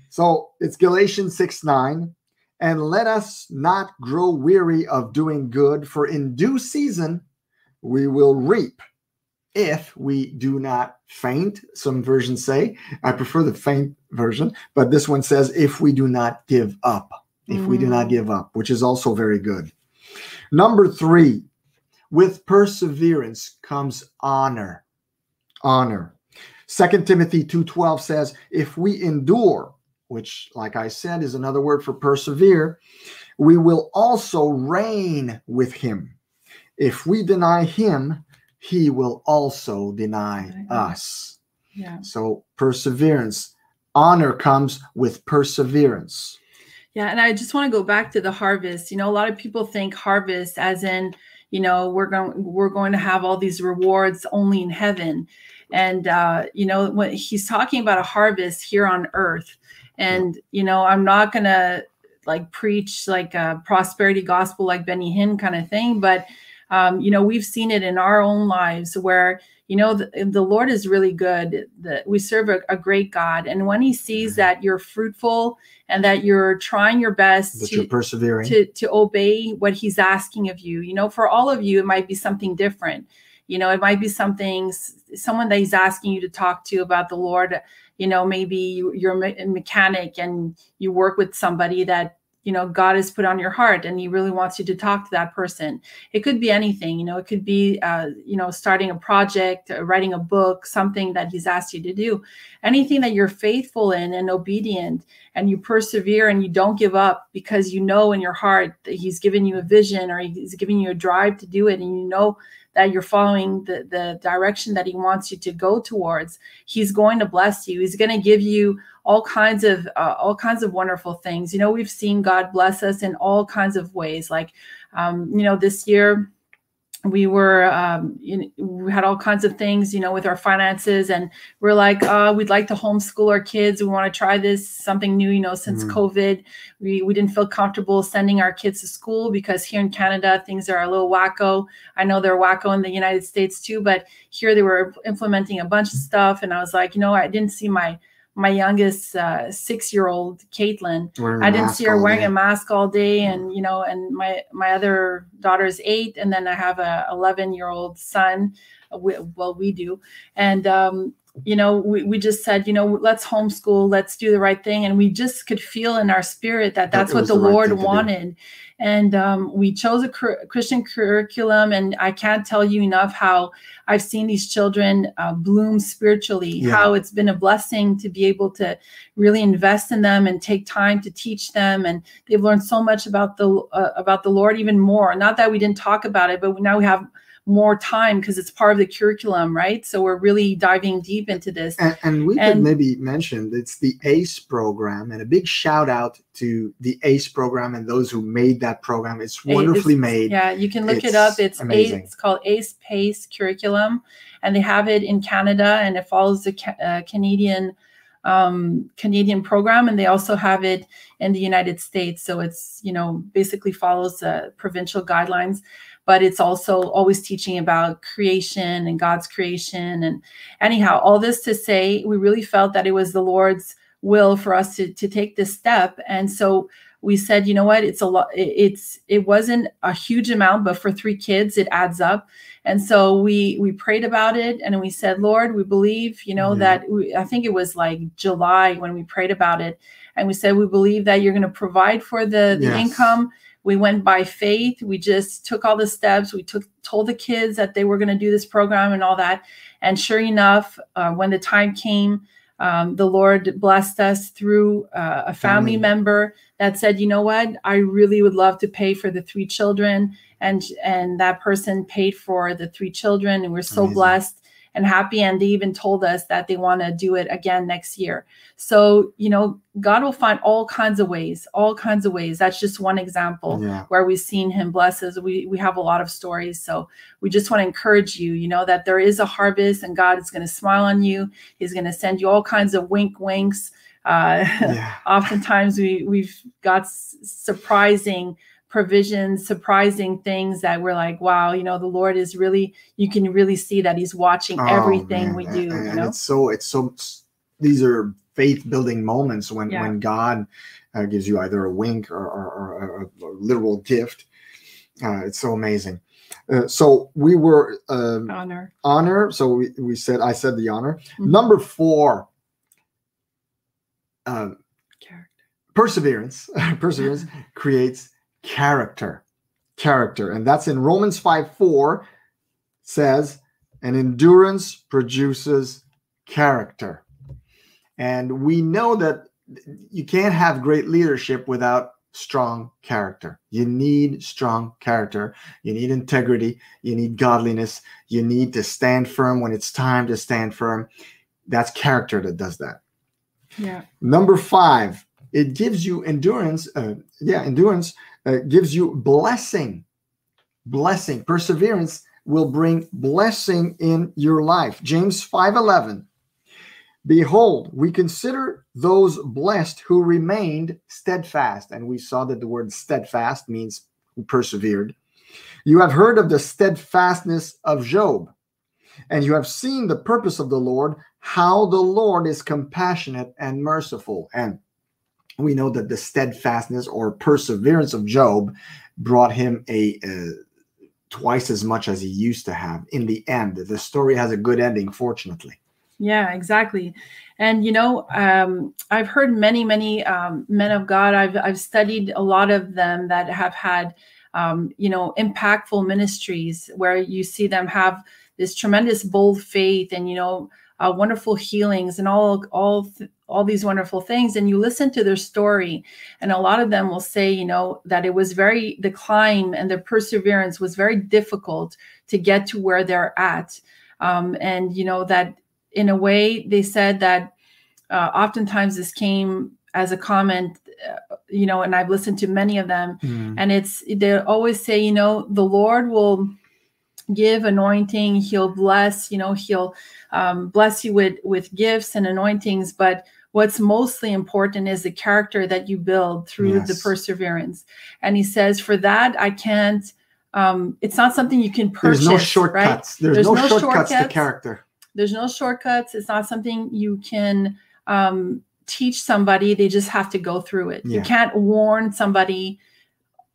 So it's Galatians 6 9. And let us not grow weary of doing good, for in due season we will reap if we do not faint. Some versions say, I prefer the faint version, but this one says, if we do not give up. If we do not Mm. give up, which is also very good. Number three, with perseverance comes honor. Honor. Second Timothy 2:12 says, if we endure, which like I said is another word for persevere, we will also reign with him. If we deny him, he will also deny us. Yeah. So perseverance, honor comes with perseverance. Yeah, and I just want to go back to the harvest. You know, a lot of people think harvest as in, you know, we're going we're going to have all these rewards only in heaven. And uh, you know, when he's talking about a harvest here on earth. And you know, I'm not going to like preach like a prosperity gospel like Benny Hinn kind of thing, but um, you know, we've seen it in our own lives where you know the, the lord is really good the, we serve a, a great god. And when he sees that you're fruitful and that you're trying your best That to, you're persevering. to to obey what he's asking of you you know for all of you it might be something different. You know it might be something someone that he's asking you to talk to about the lord. You know maybe you, you're a mechanic and you work with somebody that you know god has put on your heart and he really wants you to talk to that person. It could be anything you know it could be uh, you know starting a project uh, writing a book something that he's asked you to do. Anything that you're faithful in and obedient and you persevere and you don't give up because you know in your heart that he's given you a vision or he's giving you a drive to do it and you know that you're following the, the direction that he wants you to go towards he's going to bless you. He's going to give you all kinds of uh, all kinds of wonderful things. You know we've seen god bless us in all kinds of ways. Like um, you know this year we were um, you know, we had all kinds of things you know with our finances and we're like uh, we'd like to homeschool our kids. We want to try this something new you know since Mhm. covid. We, we didn't feel comfortable sending our kids to school because here in canada things are a little wacko. I know they're wacko in the united states too but here they were implementing a bunch of stuff and i was like you know i didn't see my my youngest uh, six year old caitlin I didn't see her wearing day. a mask all day, and you know, and my my other daughter's eight, and then I have a 11 year old son. uh, We, well, we do, and um, you know, we we just said, you know, let's homeschool, let's do the right thing, and we just could feel in our spirit that That that's it what the, the right Lord wanted, and um, we chose a cur- Christian curriculum, and I can't tell you enough how I've seen these children uh, bloom spiritually, Yeah. how it's been a blessing to be able to really invest in them and take time to teach them. And they've learned so much about the uh, about the lord even more. Not that we didn't talk about it but now we have more time because it's part of the curriculum right so we're really diving deep into this And, and we could maybe mention it's the ACE program, and a big shout out to the ACE program and those who made that program. It's wonderfully it's- made. yeah you can look it up it's amazing. ACE, it's called ace pace curriculum and they have it in canada and it follows the ca- uh, canadian um, canadian program and they also have it in the united states so it's you know basically follows uh, provincial guidelines but it's also always teaching about creation and god's creation. And anyhow all this to say we really felt that it was the lord's will for us to, to take this step. And so we said you know what? It's a lot it's it wasn't a huge amount but for three kids it adds up. And so we we prayed about it and we said lord we believe you know Yeah. that we, i think it was like july when we prayed about it. And we said we believe that you're going to provide for the the Yes. income we went by faith. We just took all the steps. We took told the kids that they were going to do this program and all that. And sure enough uh, when the time came um, the lord blessed us through uh, a family Family. member that said you know what? I really would love to pay for the three children. And and that person paid for the three children and we're so Amazing. blessed and happy and they even told us that they want to do it again next year. So you know god will find all kinds of ways all kinds of ways. That's just one example Yeah. where we've seen him bless us. We we have a lot of stories so we just want to encourage you you know that there is a harvest and god is going to smile on you. He's going to send you all kinds of wink winks. Uh Yeah. oftentimes we we've got surprising provisions surprising things that we're like wow you know the lord is really you can really see that he's watching Oh, everything man. we do and you know it's so it's so these are faith building moments when Yeah. when god uh, gives you either a wink or, or, or a, literal gift uh, it's so amazing uh, so we were um, honor honor so we, we said i said the honor Mhm. number four um, character perseverance perseverance creates character character. And that's in romans 5 4 says and endurance produces character. And we know that you can't have great leadership without strong character. You need strong character. You need integrity. You need godliness. You need to stand firm when it's time to stand firm. That's character that does that. Yeah. Number five, it gives you endurance. Uh, yeah, endurance uh, gives you blessing. Blessing, perseverance will bring blessing in your life. James 5:11. Behold, we consider those blessed who remained steadfast. And we saw that the word steadfast means persevered. You have heard of the steadfastness of Job, and you have seen the purpose of the Lord, how the Lord is compassionate and merciful. And we know that the steadfastness or perseverance of Job brought him a twice as much as he used to have. In the end, the story has a good ending, fortunately. Yeah, exactly. And you know, um, I've heard many, many um, men of God. I've I've studied a lot of them that have had, um, you know, impactful ministries where you see them have this tremendous bold faith and you know, uh, wonderful healings and all all all these wonderful things. And you listen to their story, and a lot of them will say, you know, that it was very the climb and the perseverance was very difficult to get to where they're at. Um, and you know that in a way they said that uh, oftentimes this came as a comment uh, you know and i've listened to many of them and it's they always say you know the lord will give anointing he'll bless you know he'll um, bless you with with gifts and anointings but what's mostly important is the character that you build through the perseverance. And he says for that i can't um, it's not something you can purchase There's no right? shortcuts. There's, There's no, no shortcuts, to character. there's no shortcuts. It's not something you can um, teach somebody. They just have to go through it. You can't warn somebody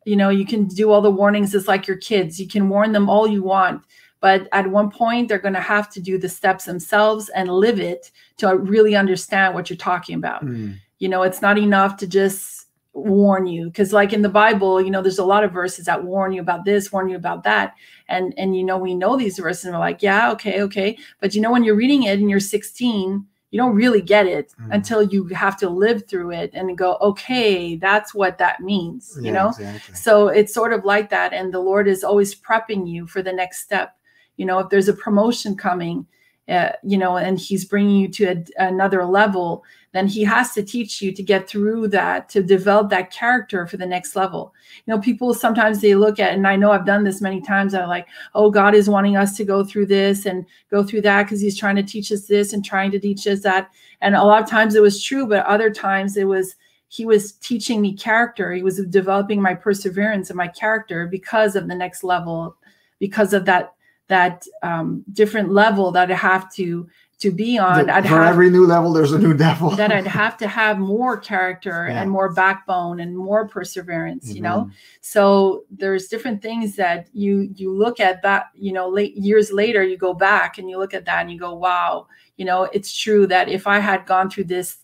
you know you can do all the warnings it's like your kids. You can warn them all you want but at one point they're going to have to do the steps themselves and live it to really understand what you're talking about. Mm. you know it's not enough to just warn you because like in the bible you know there's a lot of verses that warn you about this warn you about that and and you know we know these verses and we're like yeah okay okay. But you know when you're reading it and you're 16 you don't really get it Mm. until you have to live through it and go okay that's what that means you know exactly. so it's sort of like that and the lord is always prepping you for the next step you know if there's a promotion coming uh, you know and he's bringing you to a, another level then he has to teach you to get through that to develop that character for the next level. You know people sometimes they look at and i know i've done this many times i'm like oh god is wanting us to go through this and go through that because he's trying to teach us this and trying to teach us that. And a lot of times it was true but other times it was he was teaching me character. He was developing my perseverance and my character because of the next level because of that that um, different level that i have to to be on The- for have every new level, there's a new devil. that i'd have to have more character Yeah. and more backbone and more perseverance you know Mhm. so there's different things that you you look at that you know late years later you go back and you look at that and you go wow you know it's true that if i had gone through this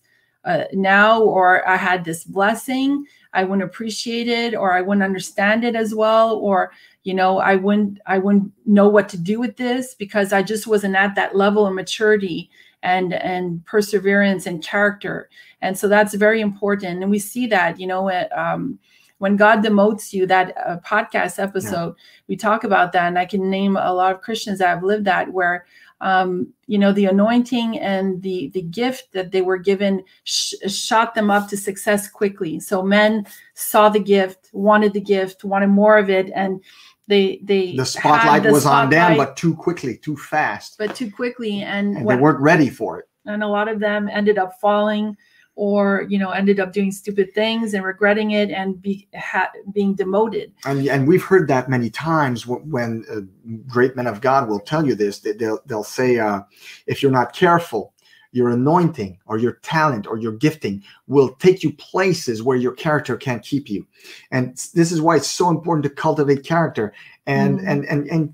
uh, now or i had this blessing i wouldn't appreciate it or i wouldn't understand it as well or you know i wouldn't i wouldn't know what to do with this because i just wasn't at that level of maturity and and perseverance and character. And so that's very important. And we see that you know uh, um, when god demotes you that uh, podcast episode we talk about that. And i can name a lot of christians that have lived that where um, you know the anointing and the the gift that they were given sh- shot them up to success quickly. So men saw the gift wanted the gift wanted more of it and they they The spotlight the was on them, but too quickly, too fast, but too quickly and, and they weren't ready for it. and a lot of them ended up falling or you know ended up doing stupid things and regretting it and be ha- being demoted And, and we've heard that many times wh- when uh, great men of God will tell you this. They, they'll, they'll say, uh, if you're not careful, your anointing or your talent or your gifting will take you places where your character can't keep you. And this is why it's so important to cultivate character. And, Mhm. and, and, and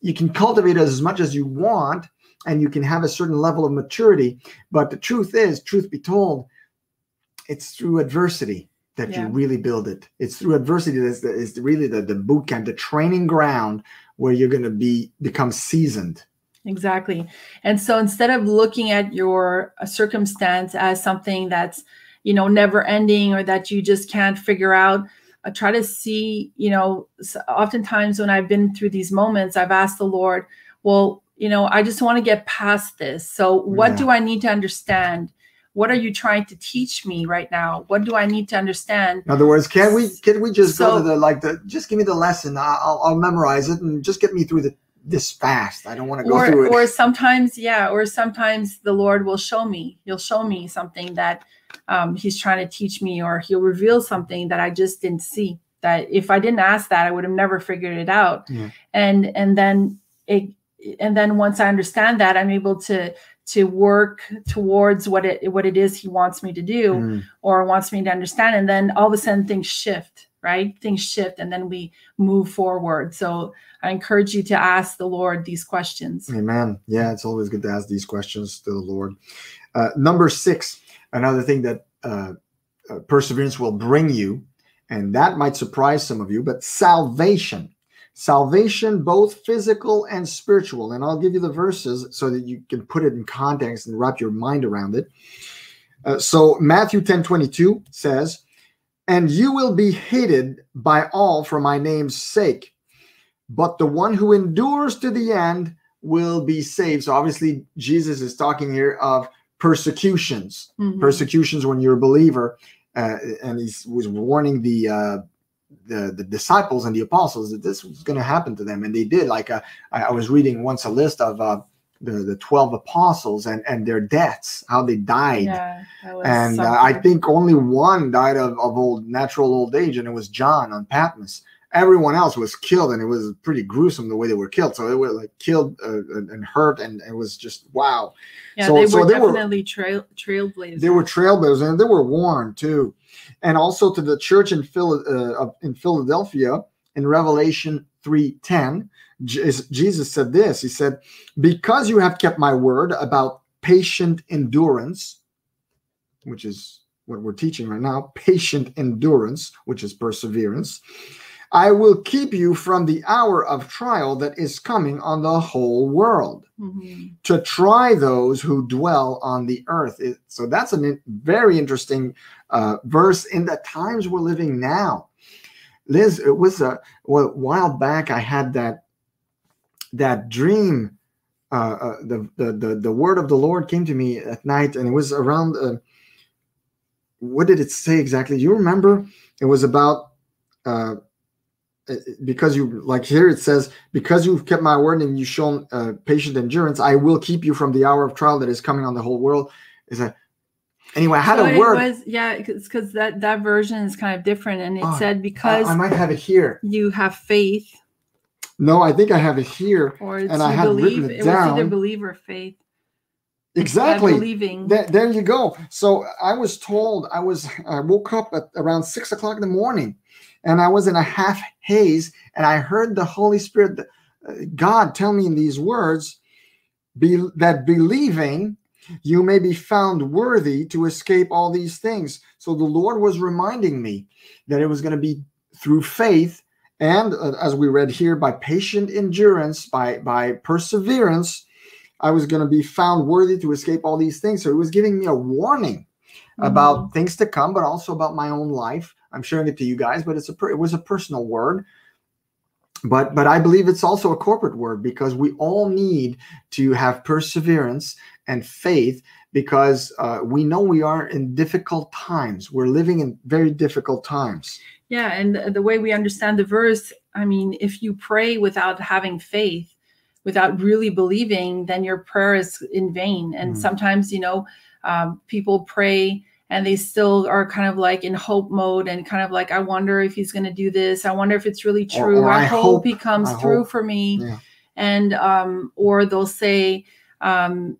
you can cultivate it as much as you want and you can have a certain level of maturity. But the truth is, truth be told, it's through adversity that Yeah. you really build it. It's through adversity that's the, is really the, the boot camp, the training ground where you're going to be become seasoned. Exactly. And so instead of looking at your uh, circumstance as something that's, you know, never ending or that you just can't figure out, uh, try to see, you know, oftentimes when I've been through these moments, I've asked the Lord, well, you know, I just want to get past this. So what Yeah. do I need to understand? What are you trying to teach me right now? What do I need to understand? In other words, can we can we just go to the like the just give me the lesson? I'll, I'll- I'll memorize it and just get me through the this fast. I don't want to go or through it. or sometimes yeah or sometimes the lord will show me he'll show me something that um, he's trying to teach me or he'll reveal something that i just didn't see that if i didn't ask that i would have never figured it out Yeah. and and then it and then once i understand that i'm able to to work towards what it what it is he wants me to do Mm, or wants me to understand and then all of a sudden things shift right things shift and then we move forward so i encourage you to ask the lord these questions Amen. Yeah, it's always good to ask these questions to the Lord. Uh, number six, another thing that uh, uh, perseverance will bring you, and that might surprise some of you, but salvation. Salvation, both physical and spiritual. And I'll give you the verses so that you can put it in context and wrap your mind around it. Uh, so Matthew 10 22 says, And you will be hated by all for my name's sake but the one who endures to the end will be saved. So obviously, Jesus is talking here of persecutions. Mhm. Persecutions when you're a believer, uh, and he was warning the uh, the the disciples and the apostles that this was going to happen to them, and they did. Like uh, I, I was reading once a list of uh, the the twelve apostles and and their deaths, how they died. yeah And uh, I think only one died of, of old natural old age, and it was John on Patmos. Everyone else was killed, and it was pretty gruesome the way they were killed. So they were like killed uh, and hurt, and it was just wow. yeah so- they so were they were- definitely trail trailblazers They were trailblazers, and they were warned too. And also to the church in Phil uh, in Philadelphia in Revelation three ten, Jesus said this. He said, "Because you have kept my word about patient endurance, which is what we're teaching right now, patient endurance, which is perseverance." I will keep you from the hour of trial that is coming on the whole world Mhm. to try those who dwell on the earth. It- so that's a in- very interesting uh, verse in the times we're living now. Liz, it was a, well, a while back. I had that that dream. Uh, uh, the, the the the word of the Lord came to me at night, and it was around. Uh, what did it say exactly? Do you remember? It was about. Uh, because you like here it says because you've kept my word and you've shown uh, patient endurance i will keep you from the hour of trial that is coming on the whole world. Is that anyway i had So a word. was yeah because that that version is kind of different and it Oh, said because I might have it here. you have faith. No i think i have it here or And I have written believe it it, was either down. believe or faith. Exactly. Believing. Th- there you go. So I was told I was I woke up at around six o'clock in the morning, and I was in a half haze, and I heard the Holy Spirit, uh, God, tell me in these words, be, that believing you may be found worthy to escape all these things. So the Lord was reminding me that it was going to be through faith, and uh, as we read here, by patient endurance, by by perseverance I was going to be found worthy to escape all these things. So he was giving me a warning about things to come, but also about my own life. I'm sharing it to you guys, but it's a it was a personal word. but but i believe it's also a corporate word because we all need to have perseverance and faith because uh, we know we are in difficult times we're living in very difficult times Yeah, and the- way we understand the verse, I mean, if you pray without having faith, without really believing, then your prayer is in vain. And Mm. sometimes, you know, um, people pray and they still are kind of like in hope mode and kind of like, I wonder if he's going to do this. I wonder if it's really Or- true. or I, I hope, hope- he comes I through hope." for me. Yeah. And, um, or they'll say, um,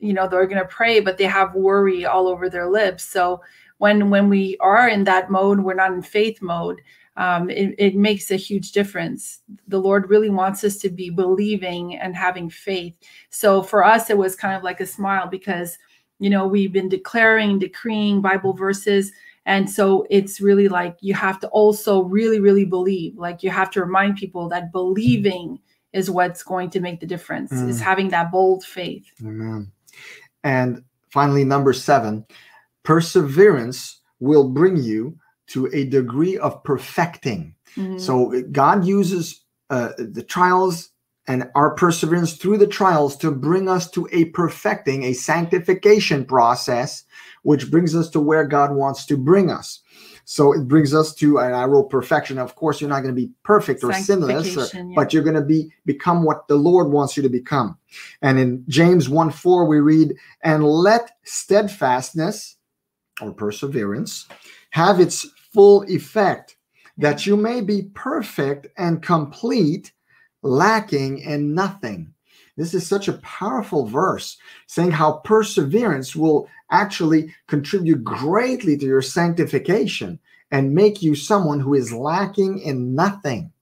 you know, they're going to pray, but they have worry all over their lips. So, when when we are in that mode we're not in faith mode um, it, it makes a huge difference the lord really wants us to be believing and having faith so for us it was kind of like a smile because you know we've been declaring decreeing bible verses and so it's really like you have to also really really believe like you have to remind people that believing is what's going to make the difference is Mm. having that bold faith Amen. And finally, number seven, perseverance will bring you to a degree of perfecting. Mhm. So God uses uh, the trials and our perseverance through the trials to bring us to a perfecting, a sanctification process, which brings us to where God wants to bring us. So it brings us to, and I wrote perfection. Of course, you're not going to be perfect or sinless, uh, or- yeah. but you're going to be become what the Lord wants you to become. And in James 1 4, we read, and let steadfastness or perseverance have its full effect, that you may be perfect and complete, lacking in nothing. This is such a powerful verse saying how perseverance will actually contribute greatly to your sanctification and make you someone who is lacking in nothing.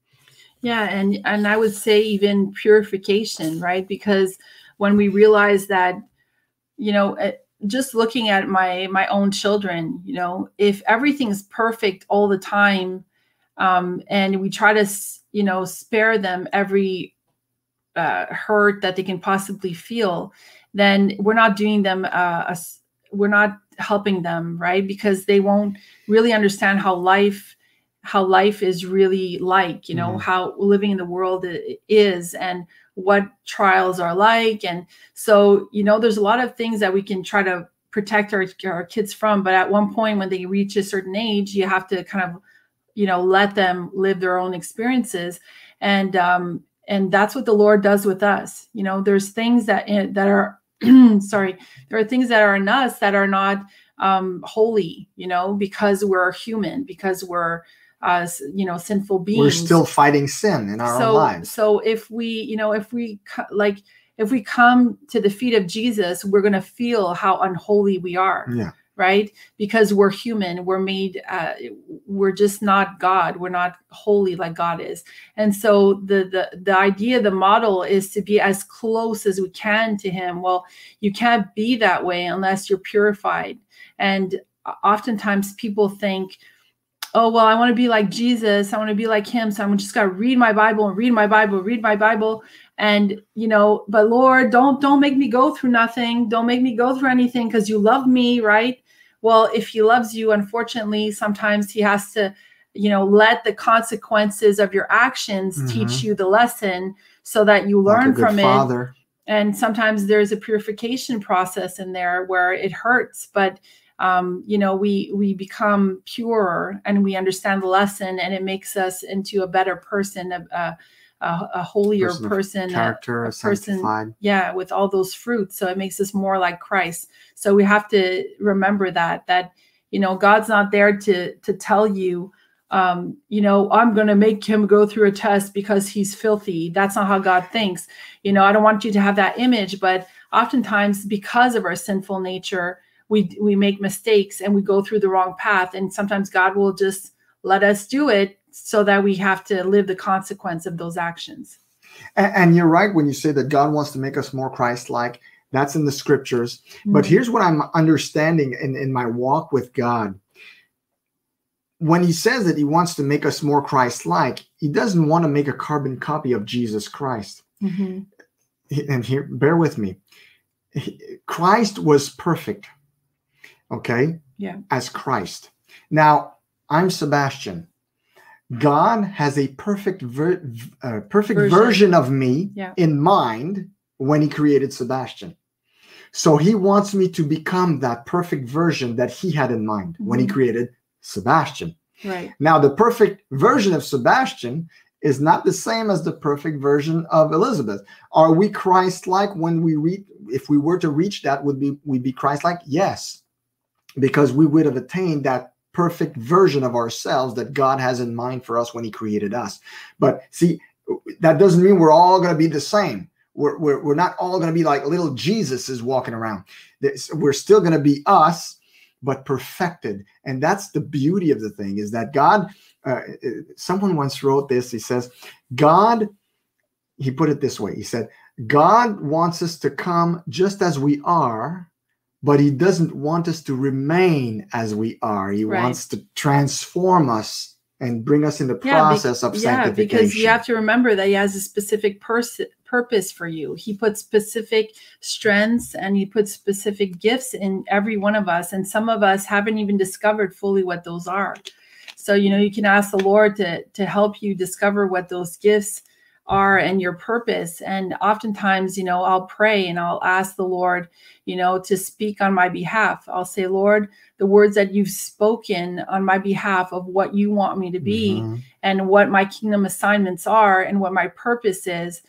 Yeah, and and I would say even purification, right? Because when we realize that, you know, eh, just looking at my my own children, you know, if everything's perfect all the time, um, and we try to, you know, spare them every uh, hurt that they can possibly feel, then we're not doing them uh, a we're not helping them, right? Because they won't really understand how life how life is really like, you know, Mhm. how living in the world is and what trials are like. And so, you know, there's a lot of things that we can try to protect our, our kids from. But at one point, when they reach a certain age, you have to kind of, you know, let them live their own experiences. And, um, and that's what the Lord does with us. You know, there's things that, eh, that are, sorry, there are things that are in us that are not um, holy, you know, because we're human, because we're, uh, you know, sinful beings. We're still fighting sin in our so, own lives. So if we, you know, if we like, if we come to the feet of Jesus, we're going to feel how unholy we are, Yeah. Right? Because we're human. We're made. Uh, we're just not God. We're not holy like God is. And so the the the idea, the model is to be as close as we can to Him. Well, you can't be that way unless you're purified. And oftentimes people think, oh well i want to be like jesus i want to be like him so i'm just to read my bible and read my bible read my bible and you know but lord don't don't make me go through nothing don't make me go through anything because you love me right well if he loves you unfortunately sometimes he has to you know let the consequences of your actions teach you the lesson so that you Mm-hmm. Like learn from it and sometimes there's a purification process in there where it hurts but um, you know we we become purer and we understand the lesson and it makes us into a better person a, a, a, a holier Person person, a- character, a person sanctified. yeah with all those fruits. So it makes us more like christ. So we have to remember that that you know god's not there to to tell you um you know i'm going to make him go through a test because he's filthy. That's not how god thinks. You know i don't want you to have that image but oftentimes because of our sinful nature we we make mistakes and we go through the wrong path and sometimes god will just let us do it so that we have to live the consequence of those actions And, and you're right when you say that God wants to make us more Christ-like. That's in the scriptures. But Mhm. here's what I'm understanding in, in my walk with God. When he says that he wants to make us more Christ-like, he doesn't want to make a carbon copy of Jesus Christ. Mhm. And here, bear with me. Christ was perfect. Okay? Yeah. As Christ. Now, I'm Sebastian. God has a perfect ver- uh, perfect version. Version. of me Yeah. in mind when he created Sebastian. So he wants me to become that perfect version that he had in mind when he Mhm. created Sebastian. Right. Now, the perfect version of Sebastian is not the same as the perfect version of Elizabeth. Are we Christ-like when we read If we were to reach that, would be we be Christ-like? Yes, because we would have attained that perfect version of ourselves that God has in mind for us when He created us. But see, that doesn't mean we're all going to be the same. We're, we're, we're not all going to be like little Jesuses walking around. We're still going to be us, but perfected. And that's the beauty of the thing is that God, uh, uh, someone once wrote this. He says, God, he put it this way. He said, God wants us to come just as we are, but he doesn't want us to remain as we are. He Right. wants to transform us and bring us in the Yeah, be- process of Yeah, sanctification. because you have to remember that he has a specific pers- purpose for you. He puts specific strengths and he puts specific gifts in every one of us. And some of us haven't even discovered fully what those are. So, you know, you can ask the Lord to, to help you discover what those gifts are and your purpose. And oftentimes, you know, I'll pray and I'll ask the Lord, you know, to speak on my behalf. I'll say, Lord, the words that you've spoken on my behalf of what you want me to be Mhm. and what my kingdom assignments are and what my purpose is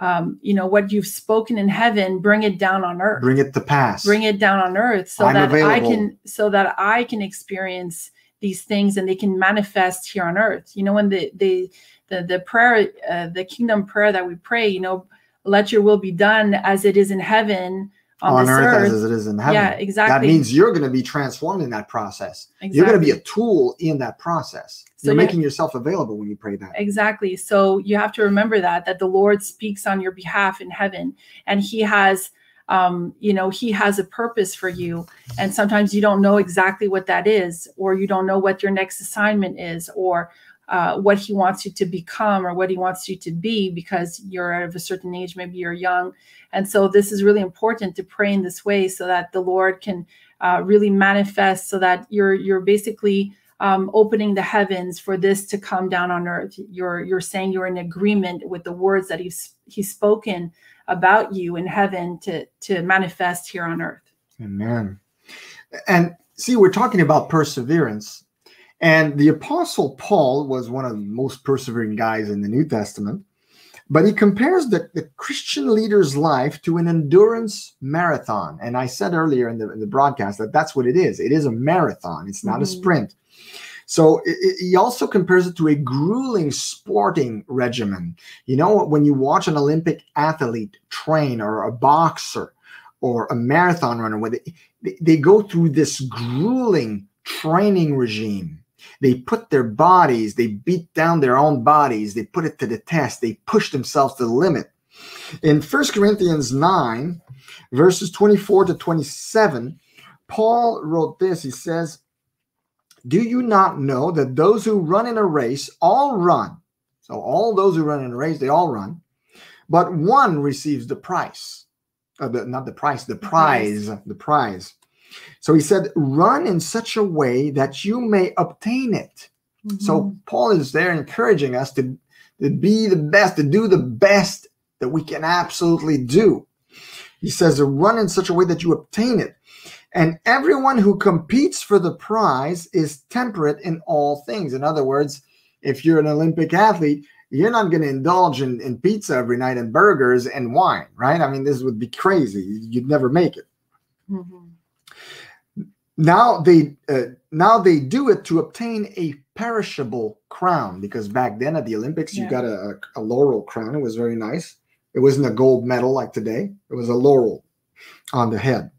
um, you know what you've spoken in heaven bring it down on earth bring it to pass. bring it down on earth so I'm that i can so that i can experience these things and they can manifest here on earth you know when the the the, the prayer uh, the kingdom prayer that we pray you know let your will be done as it is in heaven on, on earth, earth, as it is in heaven. yeah exactly. That means you're going to be transformed in that process. You're going to be a tool in that process. So you're you- making yourself available when you pray that. Exactly. So you have to remember that that the Lord speaks on your behalf in heaven, and He has, um, you know, He has a purpose for you. And sometimes you don't know exactly what that is, or you don't know what your next assignment is, or uh, what He wants you to become, or what He wants you to be, because you're of a certain age, maybe you're young. And so this is really important to pray in this way, so that the Lord can uh, really manifest, so that you're you're basically um, opening the heavens for this to come down on earth. You're you're saying you're in agreement with the words that he's he's spoken about you in heaven to to manifest here on earth. Amen. And see, we're talking about perseverance. And the Apostle Paul was one of the most persevering guys in the New Testament. But he compares the, the Christian leader's life to an endurance marathon. And I said earlier in the, in the broadcast that that's what it is. It is a marathon, it's not a Mhm. sprint. So i- i- he also compares it to a grueling sporting regimen. You know, when you watch an Olympic athlete train or a boxer or a marathon runner, where they, they go through this grueling training regime. They put their bodies, they beat down their own bodies, they put it to the test, they push themselves to the limit. In 1 Corinthians 9, verses 24 to 27, Paul wrote this. He says, Do you not know that those who run in a race all run? So, all those who run in a race, they all run, but one receives the prize. Uh, the, not the price, the prize, the prize. So he said, run in such a way that you may obtain it. So Paul is there encouraging us to, to be the best, to do the best that we can absolutely do. He says to run in such a way that you obtain it. And everyone who competes for the prize is temperate in all things. In other words, if you're an Olympic athlete, you're not going to indulge in, in pizza every night and burgers and wine, right? I mean, this would be crazy. You'd never make it Mhm. Now they uh, now they do it to obtain a perishable crown because back then at the olympics you got a, a laurel crown. It was very nice. It wasn't a gold medal like today. It was a laurel on the head.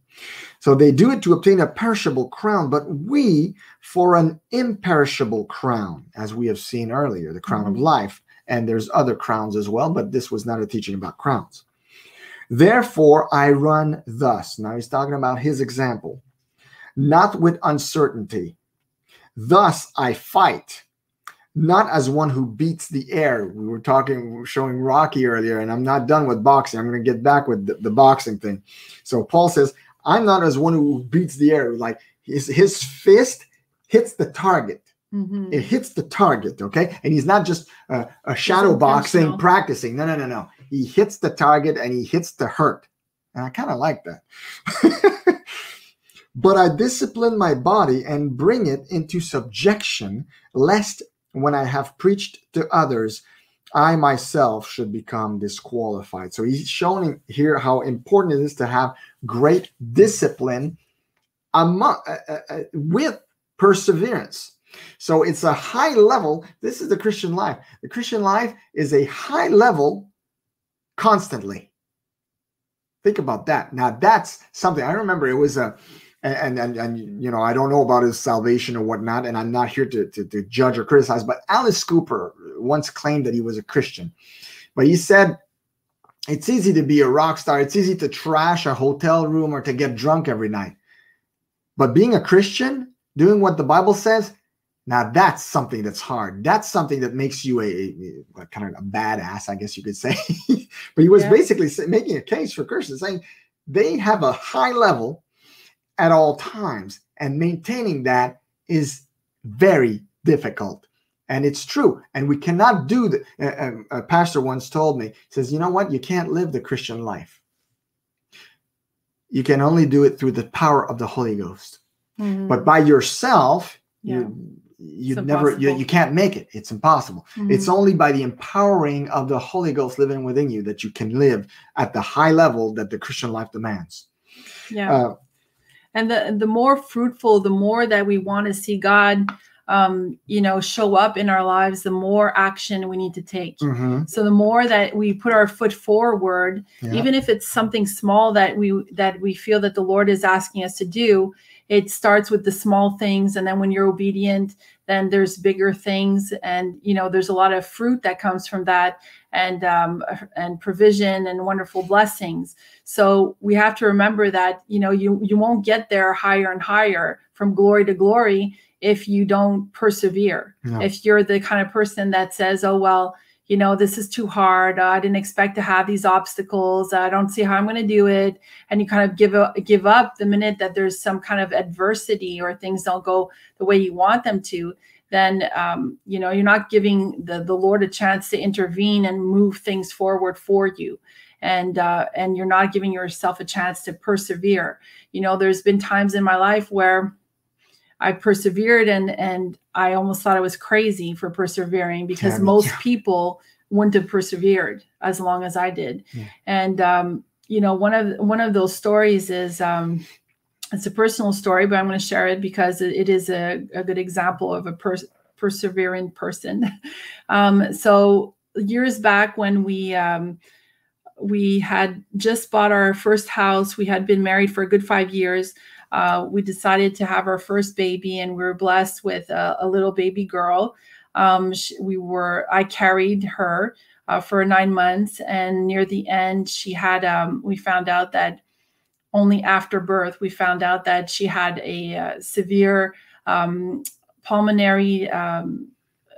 So they do it to obtain a perishable crown but we for an imperishable crown as we have seen earlier the crown of Mhm. life and there's other crowns as well but this was not a teaching about crowns. Therefore i run thus. Now he's talking about his example not with uncertainty. Thus I fight, not as one who beats the air. We were talking, we were showing Rocky earlier, and I'm not done with boxing. I'm going to get back with the, the boxing thing. So Paul says, I'm not as one who beats the air. Like his, his fist hits the target. Mhm. It hits the target, okay? And he's not just uh, a shadow boxing practicing. No, no, no, no. He hits the target and he hits the hurt. And I kind of like that. but I discipline my body and bring it into subjection, lest when I have preached to others, I myself should become disqualified. So he's showing here how important it is to have great discipline among, uh, uh, uh, with perseverance. So it's a high level. This is the Christian life. The Christian life is a high level constantly. Think about that. Now that's something I remember. It was a, and and and you know I don't know about his salvation or whatnot, and I'm not here to to, to judge or criticize. But Alice Cooper once claimed that he was a Christian, but he said it's easy to be a rock star. It's easy to trash a hotel room or to get drunk every night. But being a Christian, doing what the Bible says, now that's something that's hard. That's something that makes you a, a- a kind of a badass, I guess you could say. but he was Yeah. basically making a case for Christians, saying they have a high level at all times, and maintaining that is very difficult. And it's true. And we cannot do the. A, a- a pastor once told me, says, you know what? You can't live the Christian life. You can only do it through the power of the Holy Ghost. Mhm. But by yourself, Yeah. you you It's never you, you can't make it. It's impossible. It's Mhm. only by the empowering of the Holy Ghost living within you that you can live at the high level that the Christian life demands. yeah. Uh, and the the more fruitful the more that we want to see god um you know show up in our lives the more action we need to take. Mhm, so the more that we put our foot forward yeah. even if it's something small that we that we feel that the lord is asking us to do it starts with the small things. And then when you're obedient then there's bigger things. And you know there's a lot of fruit that comes from that and um, and provision and wonderful blessings. So we have to remember that you know you you won't get there higher and higher from glory to glory if you don't persevere. No. if you're the kind of person that says oh well you know this is too hard. I didn't expect to have these obstacles. I don't see how i'm going to do it. And you kind of give up give up the minute that there's some kind of adversity or things don't go the way you want them to then um, you know you're not giving the the lord a chance to intervene and move things forward for you and uh, and you're not giving yourself a chance to persevere you know there's been times in my life where I persevered and and I almost thought I was crazy for persevering because Yeah, me most too. people wouldn't have persevered as long as I did. Yeah. And um, you know, one of one of those stories is um, it's a personal story, but I'm going to share it because it, is a, a good example of a pers- persevering person. um, so years back when we um, we had just bought our first house, we had been married for a good five years uh, we decided to have our first baby and we were blessed with a, a little baby girl um, sh we were i carried her uh, for nine months and near the end she had um, we found out that only after birth we found out that she had a uh, severe um, pulmonary um,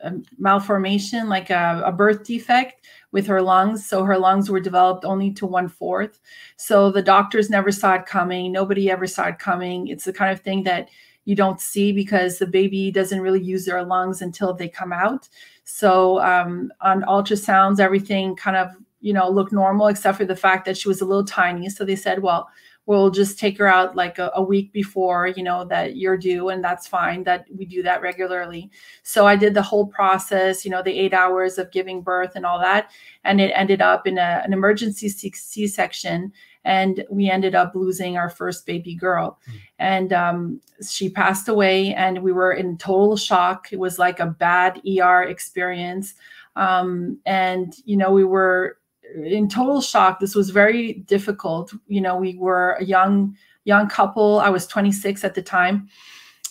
um, malformation like a, a birth defect with her lungs so her lungs were developed only to one fourth so the doctors never saw it coming. Nobody ever saw it coming. It's the kind of thing that you don't see because the baby doesn't really use their lungs until they come out. So um, on ultrasounds, everything kind of you know looked normal except for the fact that she was a little tiny. So they said, well, we'll just take her out like a, a week before you know that you're due, and that's fine. That we do that regularly. So I did the whole process, you know, the eight hours of giving birth and all that, and it ended up in a, an emergency C- C-section and we ended up losing our first baby girl and um, she passed away and we were in total shock it was like a bad er experience um, and you know we were in total shock this was very difficult. You know we were a young young couple. I was 26 at the time.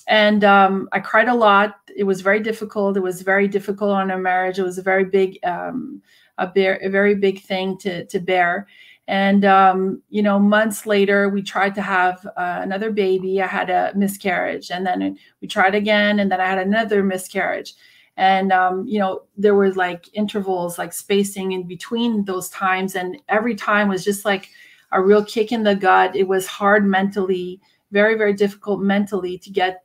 And um, i cried a lot. It was very difficult. It was very difficult on our marriage. It was a very big um, a, bear, a very big thing to, to bear. And um, you know months later we tried to have uh, another baby. I had a miscarriage. And then we tried again. And then i had another miscarriage and um, you know there was like intervals like spacing in between those times and every time was just like a real kick in the gut. It was hard mentally very very difficult mentally to get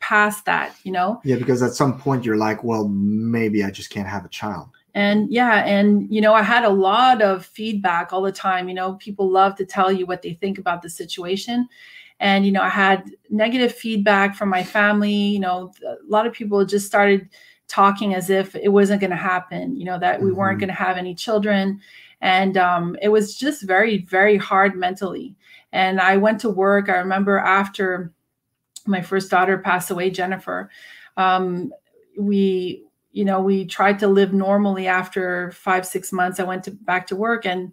past that you know? Yeah, because at some point you're like, well, maybe I just can't have a child. and yeah and you know i had a lot of feedback all the time you know? People love to tell you what they think about the situation. And you know i had negative feedback from my family you know? A lot of people just started talking as if it wasn't going to happen you know that we weren't Mhm. going to have any children. And um, it was just very very hard mentally. And i went to work i remember after my first daughter passed away jennifer um, we you know we tried to live normally after five six months. I went to back to work and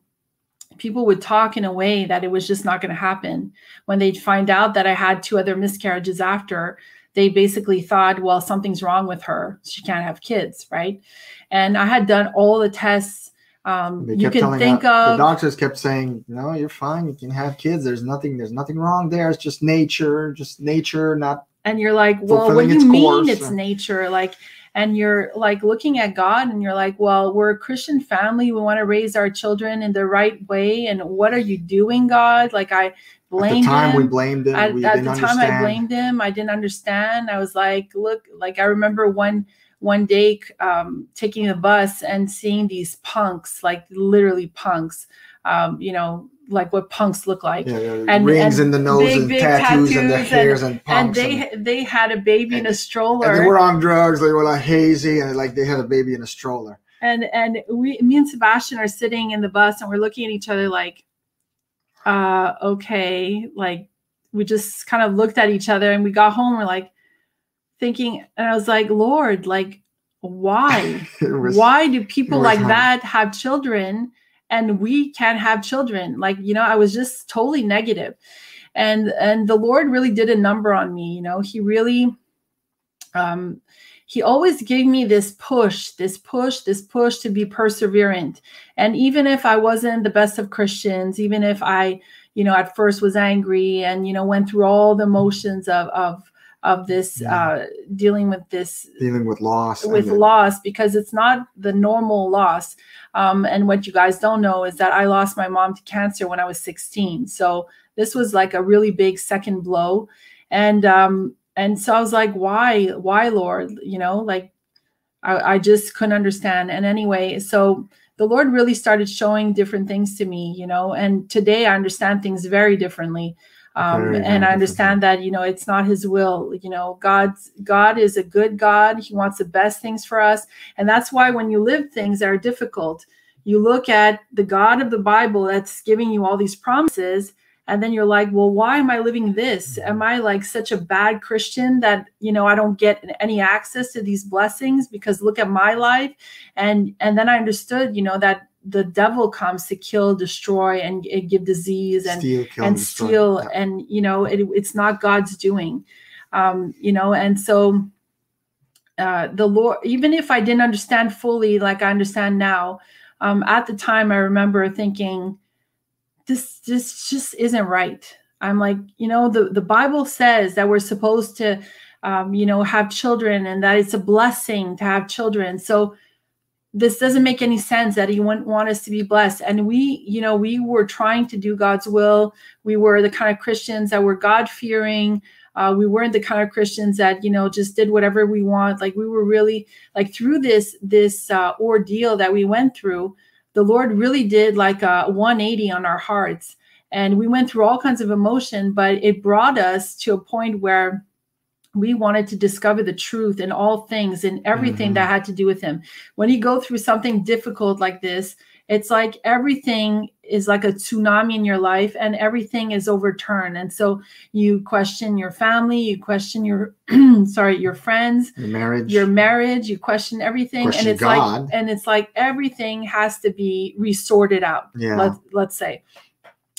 people would talk in a way that it was just not going to happen. When they'd find out that i had two other miscarriages after they basically thought well something's wrong with her. She can't have kids right? And i had done all the tests um, you can think of the doctors kept saying, No, you're fine, you can have kids. There's nothing, there's nothing wrong there. It's just nature, just nature, not and you're like well what do you mean course, it's nature? Like and you're like looking at god and you're like well we're a christian family. We want to raise our children in the right way. And what are you doing god? Like i blamed at the time him. we blamed him. at, we at the time understand. i blamed him. I didn't understand. I was like look like i remember one one day um, taking the bus and seeing these punks like literally punks um, you know like what punks look like yeah, yeah, and- rings and in the nose big, and big tattoos, and their tattoos hairs and, and punks they they had a baby in a stroller and they were on drugs. They were like hazy, and like they had a baby in a stroller. and and we me and sebastian are sitting in the bus and we're looking at each other like uh okay like we just kind of looked at each other and we got home we're like thinking and i was like lord like why was, why do people like hard. that have children and we can't have children. Like you know i was just totally negative. And and the lord really did a number on me you know. He really um he always gave me this push this push this push to be perseverant. And even if i wasn't the best of christians even if i you know at first was angry and you know went through all the motions of of of this Yeah. uh dealing with this dealing with loss. with loss because it's not the normal loss. Um, and what you guys don't know is that I lost my mom to cancer when I was 16. So this was like a really big second blow. And um, and so I was like, why, why, Lord? You know, like I, I just couldn't understand. And anyway, so the Lord really started showing different things to me, you know, and today I understand things very differently. Um, and I understand that, you know, it's not his will, you know, God's God is a good God. He wants the best things for us. And that's why when you live things that are difficult, you look at the God of the Bible that's giving you all these promises, and then you're like, well, why am I living this? Am I like such a bad Christian that you know I don't get any access to these blessings because look at my life? And and then I understood, you know, that the devil comes to kill, destroy, and, and give disease and steal, kill, and destroy. steal Yeah. and you know it, it's not god's doing um you know and so uh the lord even if i didn't understand fully like i understand now um at the time i remember thinking this this just isn't right i'm like you know the the bible says that we're supposed to um you know have children and that it's a blessing to have children so this doesn't make any sense that he wouldn't want us to be blessed. And we you know we were trying to do god's will. We were the kind of christians that were god fearing uh, we weren't the kind of christians that you know just did whatever we want. Like we were really like through this this uh, ordeal that we went through the lord really did like a 180 on our hearts. And we went through all kinds of emotion but it brought us to a point where we wanted to discover the truth in all things in everything Mhm. that had to do with him when you go through something difficult like this it's like everything is like a tsunami in your life and everything is overturned and so you question your family you question your sorry your friends Your marriage. your marriage you question everything Question and it's God. like and it's like everything has to be resorted out Yeah. let's let's say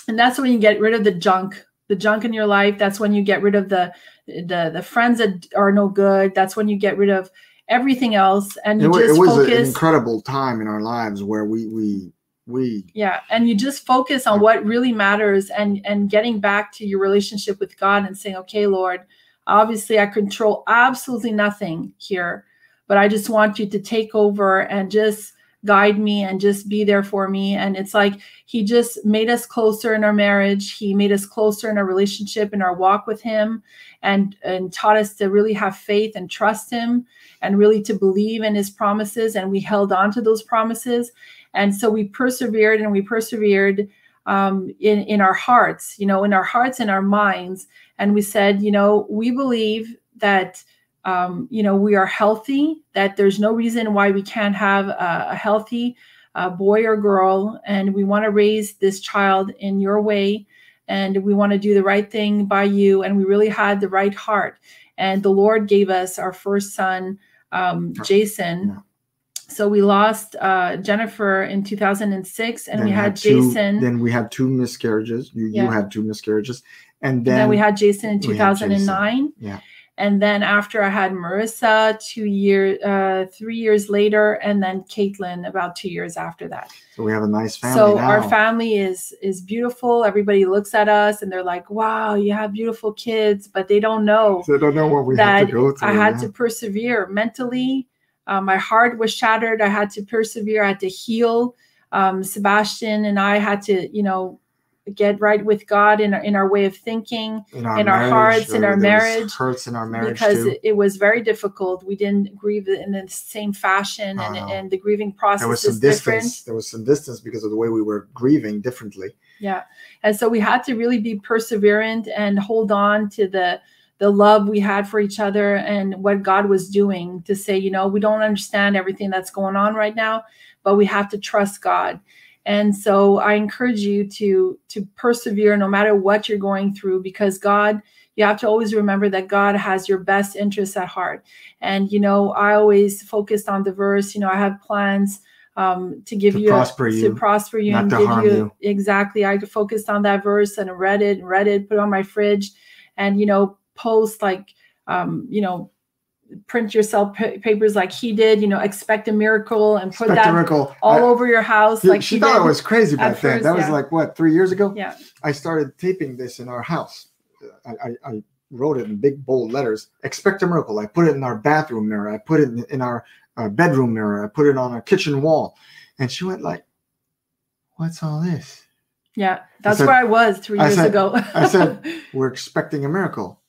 and that's when you get rid of the junk the junk in your life that's when you get rid of the the the friends that are no good that's when you get rid of everything else and you it, just it was a- an focus incredible time in our lives where we we we yeah and you just focus on what really matters and and getting back to your relationship with god and saying okay lord obviously i control absolutely nothing here but i just want you to take over and just guide me and just be there for me. And it's like he just made us closer in our marriage. He made us closer in our relationship, in our walk with him, and, and taught us to really have faith and trust him and really to believe in his promises. And we held on to those promises. And so we persevered and we persevered um, in, in our hearts, you know, in our hearts and our minds. And we said, you know, we believe that um, you know we are healthy that there's no reason why we can't have a, a healthy uh, boy or girl and we want to raise this child in your way and we want to do the right thing by you and we really had the right heart. And the lord gave us our first son um, jason. So we lost uh, jennifer in 2006 and Then we had, two- jason. then we had two miscarriages. You, you had two miscarriages, and and then, then we had jason in we had Jason. 2009 Yeah. And then after i had marissa two years uh three years later and then caitlin about two years after that so we have a nice family so now. our family is is beautiful everybody looks at us and they're like wow you have beautiful kids but they don't know So I don't know what we have to go through. i had yeah. to persevere mentally uh, my heart was shattered i had to persevere i had to heal um, sebastian and i had to you know get right with god in our, in our way of thinking in our, in our marriage, hearts, in our marriage, hurts in our marriage because too. it, it was very difficult. We didn't grieve in the same fashion, and, and the grieving process there was some different. distance. There was some distance because of the way we were grieving differently. Yeah, and so we had to really be perseverant and hold on to the the love we had for each other and what God was doing. To say, you know, we don't understand everything that's going on right now, but we have to trust God. And so I encourage you to to persevere no matter what you're going through, because God you have to always remember that God has your best interests at heart. And you know, I always focused on the verse. You know, I have plans um, to give To you a- prosper you, to prosper you, not and to give harm you, you. exactly. I focused on that verse and read it and read it, put it on my fridge, and you know, post like um, you know, print yourself pa- papers like he did. You know, expect a miracle and put that Spectacle. all I- over your house she- like she thought did. I was crazy back then. first, that was yeah. like what three years ago. yeah. I started taping this in our house. I, I, I wrote it in big bold letters. Expect a miracle. I put it in our bathroom mirror. I put it in, in our uh, bedroom mirror. I put it on our kitchen wall. And she went like, "What's all this? Yeah, that's said- where I was three I years said- ago. I said, We're expecting a miracle."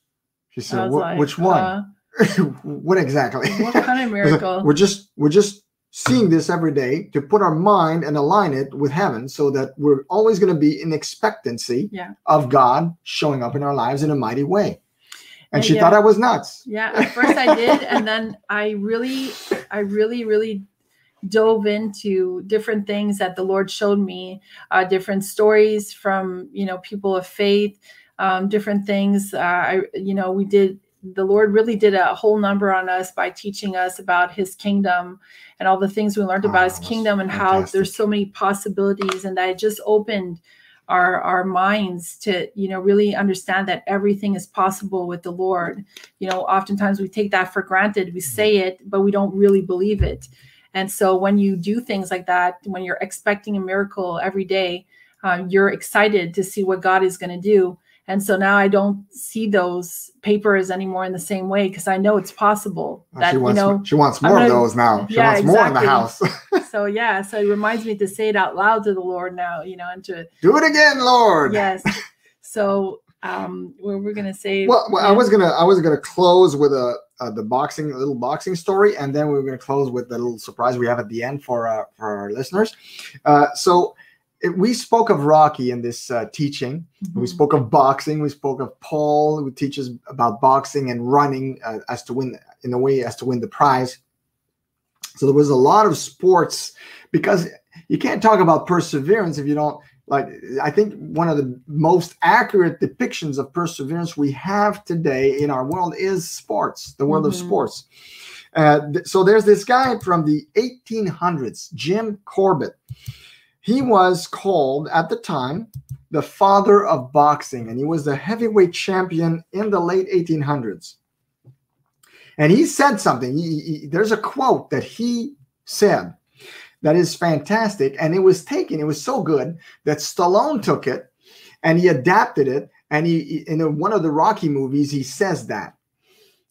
She said, like, "Which one? uh, what exactly?" what kind of I was like, miracle? we're just we're just seeing this every day to put our mind and align it with heaven so that we're always going to be in expectancy Yeah. of God showing up in our lives in a mighty way. And And she yeah. thought I was nuts. Yeah, at first I did, and then I really, I really, really dove into different things that the Lord showed me, uh, different stories from you know people of faith, um, different things. Uh, I, you know, we did. The Lord really did a whole number on us by teaching us about His kingdom and all the things we learned about Wow, His kingdom and how there's so many possibilities, and that it just opened our our minds to you know really understand that everything is possible with the lord. You know oftentimes we take that for granted we say it but we don't really believe it. And so when you do things like that when you're expecting a miracle every day um, you're excited to see what god is going to do and so now i don't see those papers anymore in the same way because i know it's possible that she you wants know she wants more of gonna- those now. She Yeah, wants more in the exactly. house. so yeah so it reminds me to say it out loud to the lord now you know and to Do it again, Lord. yes so um we're, we're gonna say Well, well I was gonna I was gonna close with a, uh the boxing little boxing story, and then we are gonna close with the little surprise we have at the end for uh, for our listeners. Uh, so we spoke of Rocky in this uh, teaching. We Mhm. spoke of boxing. We spoke of Paul, who teaches about boxing and running uh, as to win in a way as to win the prize. So there was a lot of sports because you can't talk about perseverance if you don't like. I think one of the most accurate depictions of perseverance we have today in our world is sports, the world of Mhm. sports. Uh, th- so there's this guy from the 1800s, Jim Corbett. He was called at the time the father of boxing, and he was the heavyweight champion in the late 1800s. And he said something. He- he- there's a quote that he said that is fantastic, and it was taken. It was so good that Stallone took it and he adapted it. And he in one of the Rocky movies, he says that,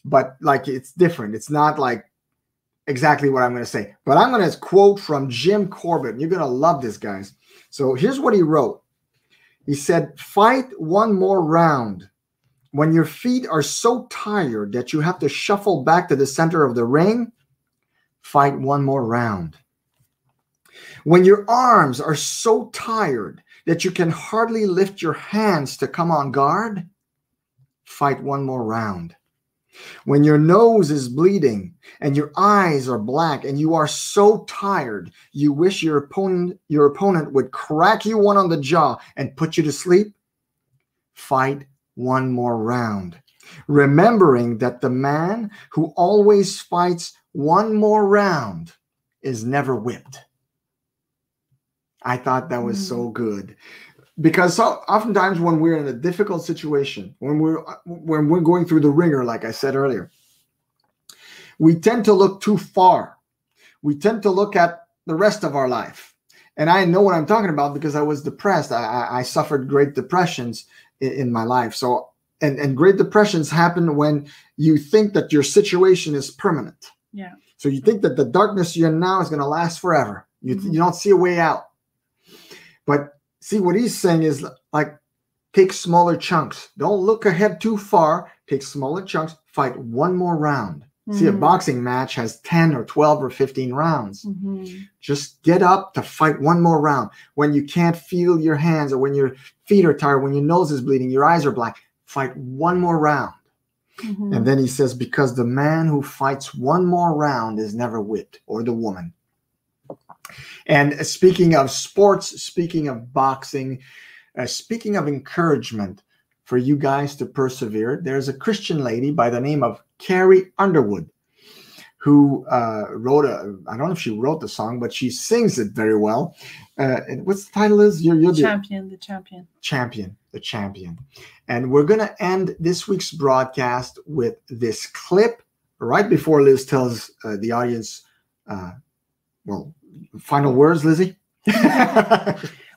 but like it's different. It's not like exactly what I'm going to say, but I'm going to quote from Jim Corbett. You're going to love this, guys. So here's what he wrote. He said, Fight one more round. When your feet are so tired that you have to shuffle back to the center of the ring, fight one more round. When your arms are so tired that you can hardly lift your hands to come on guard, fight one more round. When your nose is bleeding and your eyes are black and you are so tired you wish your opponent your opponent would crack you one on the jaw and put you to sleep, fight one more round. Remembering that the man who always fights one more round is never whipped. I thought that was mm. so good because so oftentimes when we're in a difficult situation, when we're when we're going through the wringer, like I said earlier, we tend to look too far. We tend to look at the rest of our life. And I know what I'm talking about because I was depressed. I, I, I suffered great depressions in, in my life. So and, and great depressions happen when you think that your situation is permanent. Yeah. So you think that the darkness you're in now is going to last forever. You, mm-hmm. you don't see a way out. But see what he's saying is like take smaller chunks. Don't look ahead too far. Take smaller chunks. Fight one more round. Mm-hmm. See, a mm-hmm. boxing match has 10 or 12 or 15 rounds. Mm-hmm. Just get up to fight one more round. When you can't feel your hands or when your feet are tired, when your nose is bleeding, your eyes are black, fight one more round. Mm-hmm. And then he says, because the man who fights one more round is never whipped, or the woman. And speaking of sports, speaking of boxing, uh, speaking of encouragement for you guys to persevere, there's a Christian lady by the name of Carrie Underwood who uh, wrote a, I don't know if she wrote the song, but she sings it very well. Uh, what's the title is? You're, you're champion, the champion. Champion, the champion. And we're going to end this week's broadcast with this clip right before Liz tells uh, the audience, uh, well, final words, Lizzie?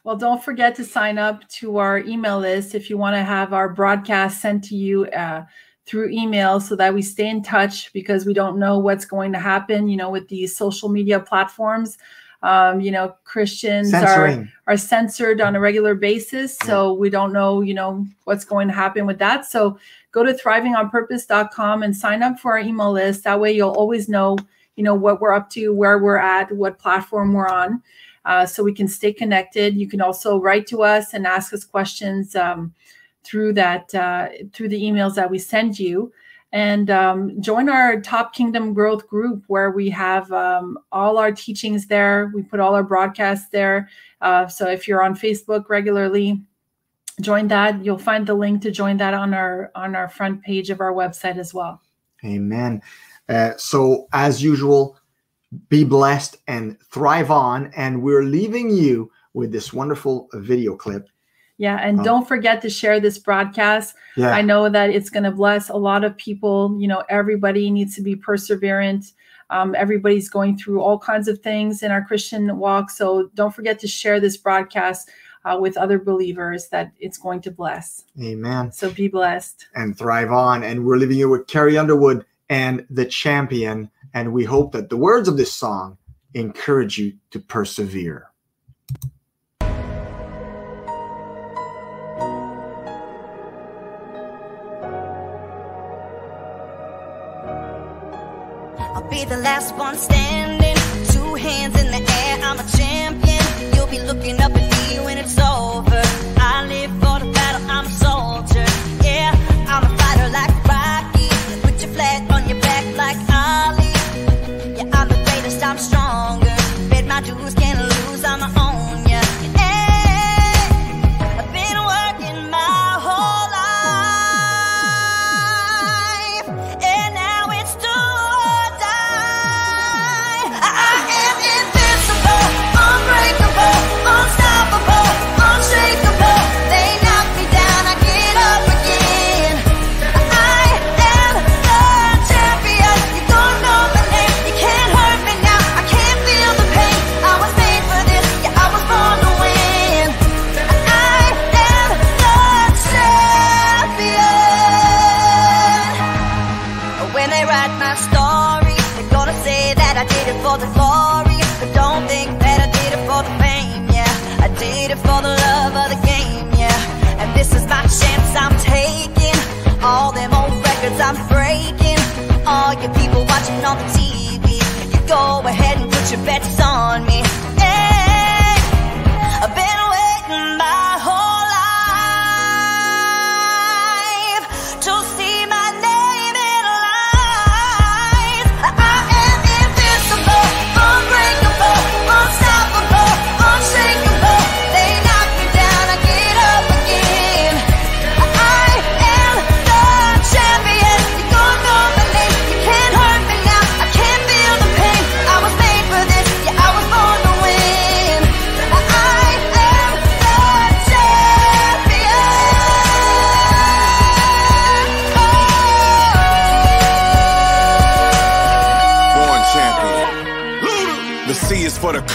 well, don't forget to sign up to our email list if you want to have our broadcast sent to you uh, through email so that we stay in touch because we don't know what's going to happen, you know, with these social media platforms. Um, you know, Christians Censoring. are are censored on a regular basis, so yeah. we don't know, you know, what's going to happen with that. So go to thrivingonpurpose.com and sign up for our email list. That way you'll always know you know what we're up to where we're at what platform we're on uh, so we can stay connected. You can also write to us and ask us questions um, through that uh, through the emails that we send you. And um, join our top kingdom growth group where we have um, all our teachings there. We put all our broadcasts there. Uh, so if you're on facebook regularly join that. You'll find the link to join that on our on our front page of our website as well. Amen uh, so, as usual, be blessed and thrive on. And we're leaving you with this wonderful video clip. Yeah, and um, don't forget to share this broadcast. Yeah. I know that it's going to bless a lot of people. You know, everybody needs to be perseverant. Um, everybody's going through all kinds of things in our Christian walk. So don't forget to share this broadcast uh, with other believers that it's going to bless. Amen. So be blessed and thrive on. And we're leaving you with Carrie Underwood and the champion. And we hope that the words of this song encourage you to persevere. I'll be the last one standing, two hands in the air. I'm a champion. You'll be looking up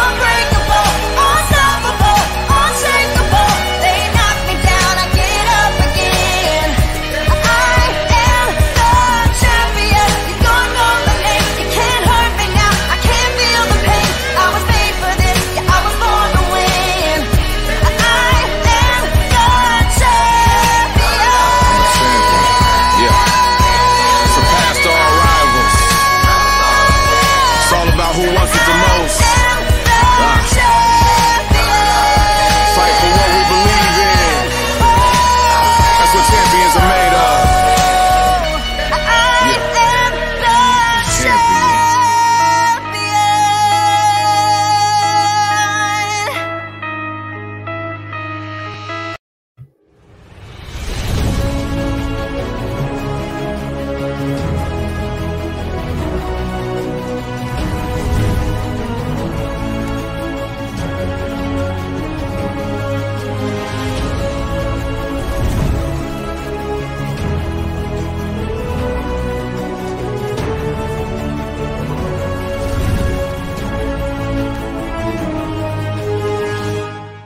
Unbreakable.